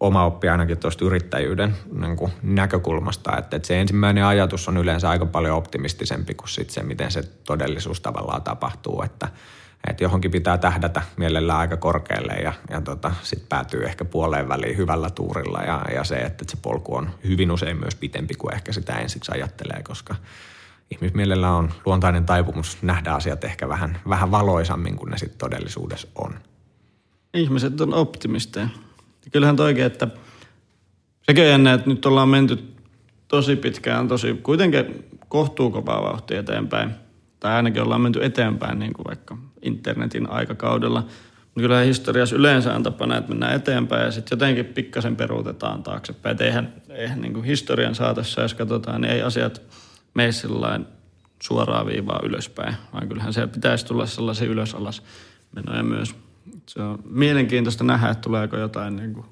oma oppi ainakin tuosta yrittäjyyden niin kuin näkökulmasta, että, että se ensimmäinen ajatus on yleensä aika paljon optimistisempi kuin sit se, miten se todellisuus tavallaan tapahtuu, että, että johonkin pitää tähdätä mielellään aika korkealle ja, ja tota, sitten päätyy ehkä puoleen väliin hyvällä tuurilla ja, ja se, että se polku on hyvin usein myös pitempi kuin ehkä sitä ensiksi ajattelee, koska ihmismielellä on luontainen taipumus nähdä asiat ehkä vähän, vähän valoisammin kuin ne sitten todellisuudessa on. ihmiset on optimisteja. Ja kyllähän toikin, että sekin jännä, että nyt ollaan menty tosi pitkään, tosi kuitenkin kohtuukovaa vauhtia eteenpäin. Tai ainakin ollaan menty eteenpäin niin kuin vaikka internetin aikakaudella. Kyllä historiassa yleensä on tapana, että mennään eteenpäin ja sitten jotenkin pikkasen peruutetaan taaksepäin. Et eihän, eihän niin kuin historian saatossa, jos katsotaan, niin ei asiat mene sellainen suoraa viivaa ylöspäin, vaan kyllähän siellä pitäisi tulla sellaisia ylös-alas menoja myös. Se on mielenkiintoista nähdä, että tuleeko jotain, niin kuin,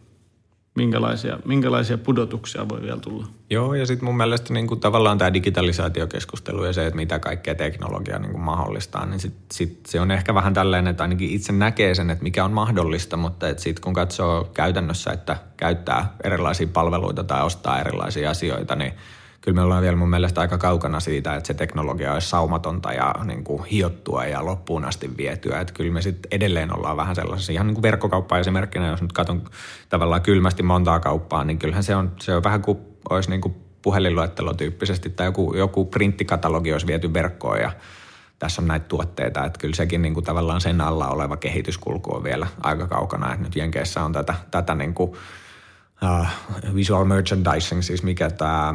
minkälaisia, minkälaisia pudotuksia voi vielä tulla. Joo, ja sitten mun mielestä niin kuin tavallaan tämä digitalisaatiokeskustelu ja se, että mitä kaikkea teknologia niin kuin mahdollistaa, niin sit, sit se on ehkä vähän tällainen, että ainakin itse näkee sen, että mikä on mahdollista, mutta sitten kun katsoo käytännössä, että käyttää erilaisia palveluita tai ostaa erilaisia asioita, niin – kyllä me ollaan vielä mun mielestä aika kaukana siitä, että se teknologia olisi saumatonta ja niin kuin hiottua ja loppuun asti vietyä. Että kyllä me sitten edelleen ollaan vähän sellaisessa, ihan niin kuin verkkokauppa esimerkkinä, jos nyt katson tavallaan kylmästi montaa kauppaa, niin kyllähän se on, se on vähän kuin olisi niin kuin puhelinluettelo tyyppisesti tai joku, joku printtikatalogi olisi viety verkkoon ja tässä on näitä tuotteita, että kyllä sekin niin kuin tavallaan sen alla oleva kehityskulku on vielä aika kaukana, että nyt Jenkeissä on tätä, tätä niin kuin, uh, visual merchandising, siis mikä tämä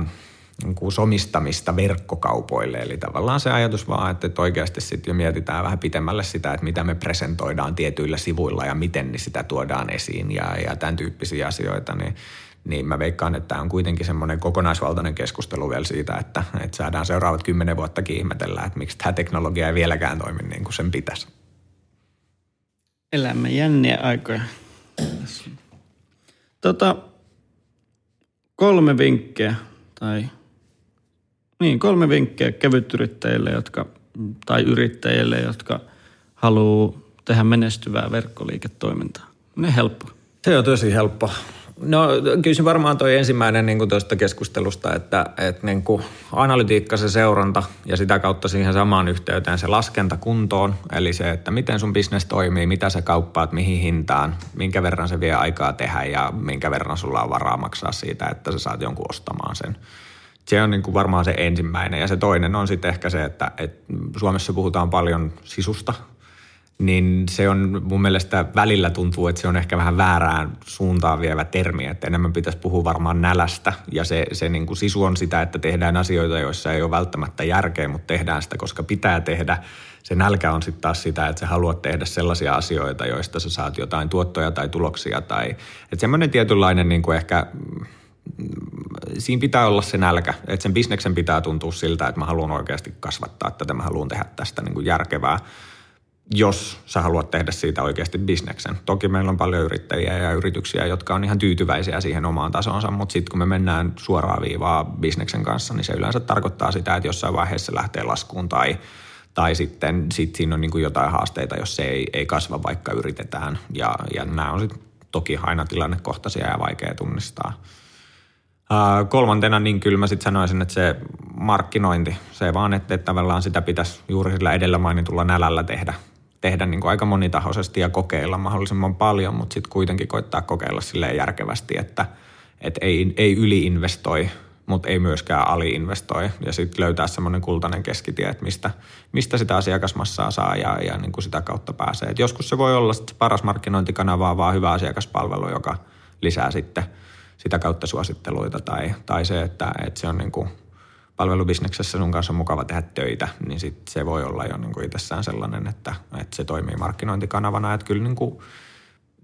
niin somistamista verkkokaupoille. Eli tavallaan se ajatus vaan, että oikeasti sitten jo mietitään vähän pitemmälle sitä, että mitä me presentoidaan tietyillä sivuilla ja miten niin sitä tuodaan esiin ja, ja tämän tyyppisiä asioita, niin, niin mä veikkaan, että tämä on kuitenkin semmoinen kokonaisvaltainen keskustelu vielä siitä, että, että saadaan seuraavat kymmenen vuottakin ihmetellä, että miksi tämä teknologia ei vieläkään toimi niin kuin sen pitäisi. Elämme jänniä aikoja. Tota, kolme vinkkiä tai niin, kolme vinkkiä kevytyrittäjille, jotka, tai yrittäjille, jotka haluaa tehdä menestyvää verkkoliiketoimintaa. Ne helppo. Se on tosi helppo. No kyllä se varmaan toi ensimmäinen niin tuosta keskustelusta, että, että niin kuin analytiikka, se seuranta ja sitä kautta siihen samaan yhteyteen se laskenta kuntoon. Eli se, että miten sun bisnes toimii, mitä sä kauppaat, mihin hintaan, minkä verran se vie aikaa tehdä ja minkä verran sulla on varaa maksaa siitä, että sä saat jonkun ostamaan sen se on niin kuin varmaan se ensimmäinen. Ja se toinen on sitten ehkä se, että, että Suomessa puhutaan paljon sisusta, niin se on mun mielestä välillä tuntuu, että se on ehkä vähän väärään suuntaan vievä termi, että enemmän pitäisi puhua varmaan nälästä ja se, se niin kuin sisu on sitä, että tehdään asioita, joissa ei ole välttämättä järkeä, mutta tehdään sitä, koska pitää tehdä. Se nälkä on sitten taas sitä, että sä haluat tehdä sellaisia asioita, joista sä saat jotain tuottoja tai tuloksia tai että semmoinen tietynlainen niin kuin ehkä siinä pitää olla se nälkä, että sen bisneksen pitää tuntua siltä, että mä haluan oikeasti kasvattaa tätä, mä haluan tehdä tästä niin kuin järkevää, jos sä haluat tehdä siitä oikeasti bisneksen. Toki meillä on paljon yrittäjiä ja yrityksiä, jotka on ihan tyytyväisiä siihen omaan tasonsa, mutta sitten kun me mennään suoraan viivaa bisneksen kanssa, niin se yleensä tarkoittaa sitä, että jossain vaiheessa lähtee laskuun tai tai sitten sit siinä on niin kuin jotain haasteita, jos se ei, ei kasva, vaikka yritetään. Ja, ja nämä on sitten toki aina tilannekohtaisia ja vaikea tunnistaa. Kolmantena niin kyllä mä sitten sanoisin, että se markkinointi, se vaan, että, että tavallaan sitä pitäisi juuri sillä edellä mainitulla nälällä tehdä, tehdä niin kuin aika monitahoisesti ja kokeilla mahdollisimman paljon, mutta sitten kuitenkin koittaa kokeilla silleen järkevästi, että, että ei, ei yliinvestoi, mutta ei myöskään aliinvestoi ja sitten löytää semmoinen kultainen keskitie, että mistä, mistä sitä asiakasmassaa saa ja, ja niin kuin sitä kautta pääsee. Et joskus se voi olla se paras markkinointikanava vaan hyvä asiakaspalvelu, joka lisää sitten – sitä kautta suositteluita tai, tai se, että, että se on niin kuin palvelubisneksessä sun kanssa on mukava tehdä töitä, niin sit se voi olla jo niin kuin itsessään sellainen, että, että se toimii markkinointikanavana. Että kyllä niin kuin,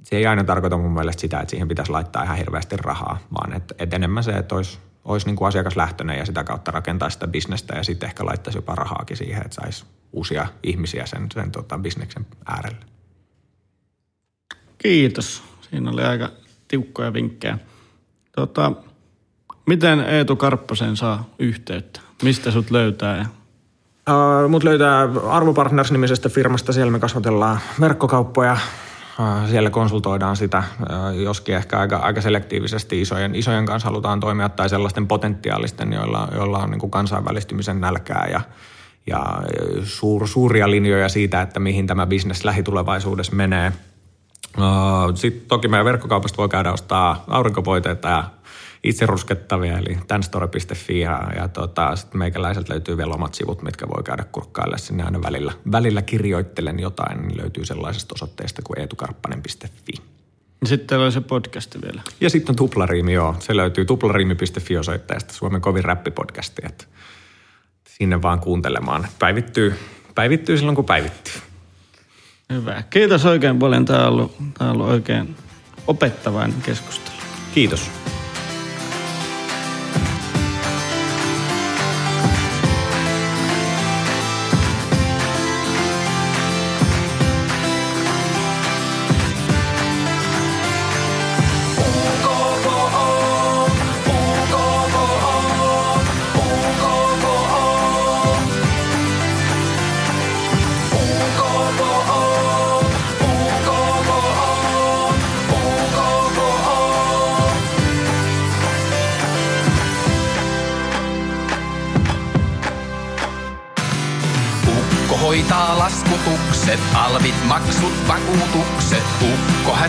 se ei aina tarkoita mun mielestä sitä, että siihen pitäisi laittaa ihan hirveästi rahaa, vaan että, että enemmän se, että olisi, olisi niin kuin asiakaslähtöinen ja sitä kautta rakentaa sitä bisnestä ja sitten ehkä laittaisi jopa rahaakin siihen, että saisi uusia ihmisiä sen, sen tota, bisneksen äärelle. Kiitos. Siinä oli aika tiukkoja vinkkejä. Tota, miten Eetu Karpposen saa yhteyttä? Mistä sut löytää? Uh, mut löytää Arvopartners-nimisestä firmasta. Siellä me kasvatellaan verkkokauppoja. Uh, siellä konsultoidaan sitä, uh, joskin ehkä aika, aika selektiivisesti isojen, isojen kanssa halutaan toimia tai sellaisten potentiaalisten, joilla, joilla on niin kuin kansainvälistymisen nälkää ja, ja suur, suuria linjoja siitä, että mihin tämä bisnes lähitulevaisuudessa menee – Sitten toki meidän verkkokaupasta voi käydä ostaa aurinkovoiteita ja itse ruskettavia, eli tänstore.fi ja, ja tota, sitten meikäläiseltä löytyy vielä omat sivut, mitkä voi käydä kurkkaille sinne aina välillä. Välillä kirjoittelen jotain, niin löytyy sellaisesta osoitteesta kuin eetukarppanen.fi. Sitten oli se podcasti vielä. Ja sitten Tuplariimi, joo. Se löytyy tuplariimi.fi osoitteesta, Suomen kovin räppipodcasti. Että sinne vaan kuuntelemaan. Päivittyy, päivittyy silloin, kun päivittyy. Hyvä. Kiitos oikein paljon. Tämä on ollut, tämä on ollut oikein opettavainen keskustelu. Kiitos.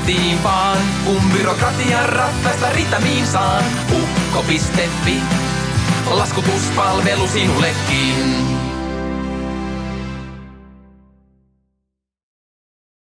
Ukko hätiin vaan, kun byrokratian ratkaista ritamiin saan. Ukko.fi, laskutuspalvelu sinullekin.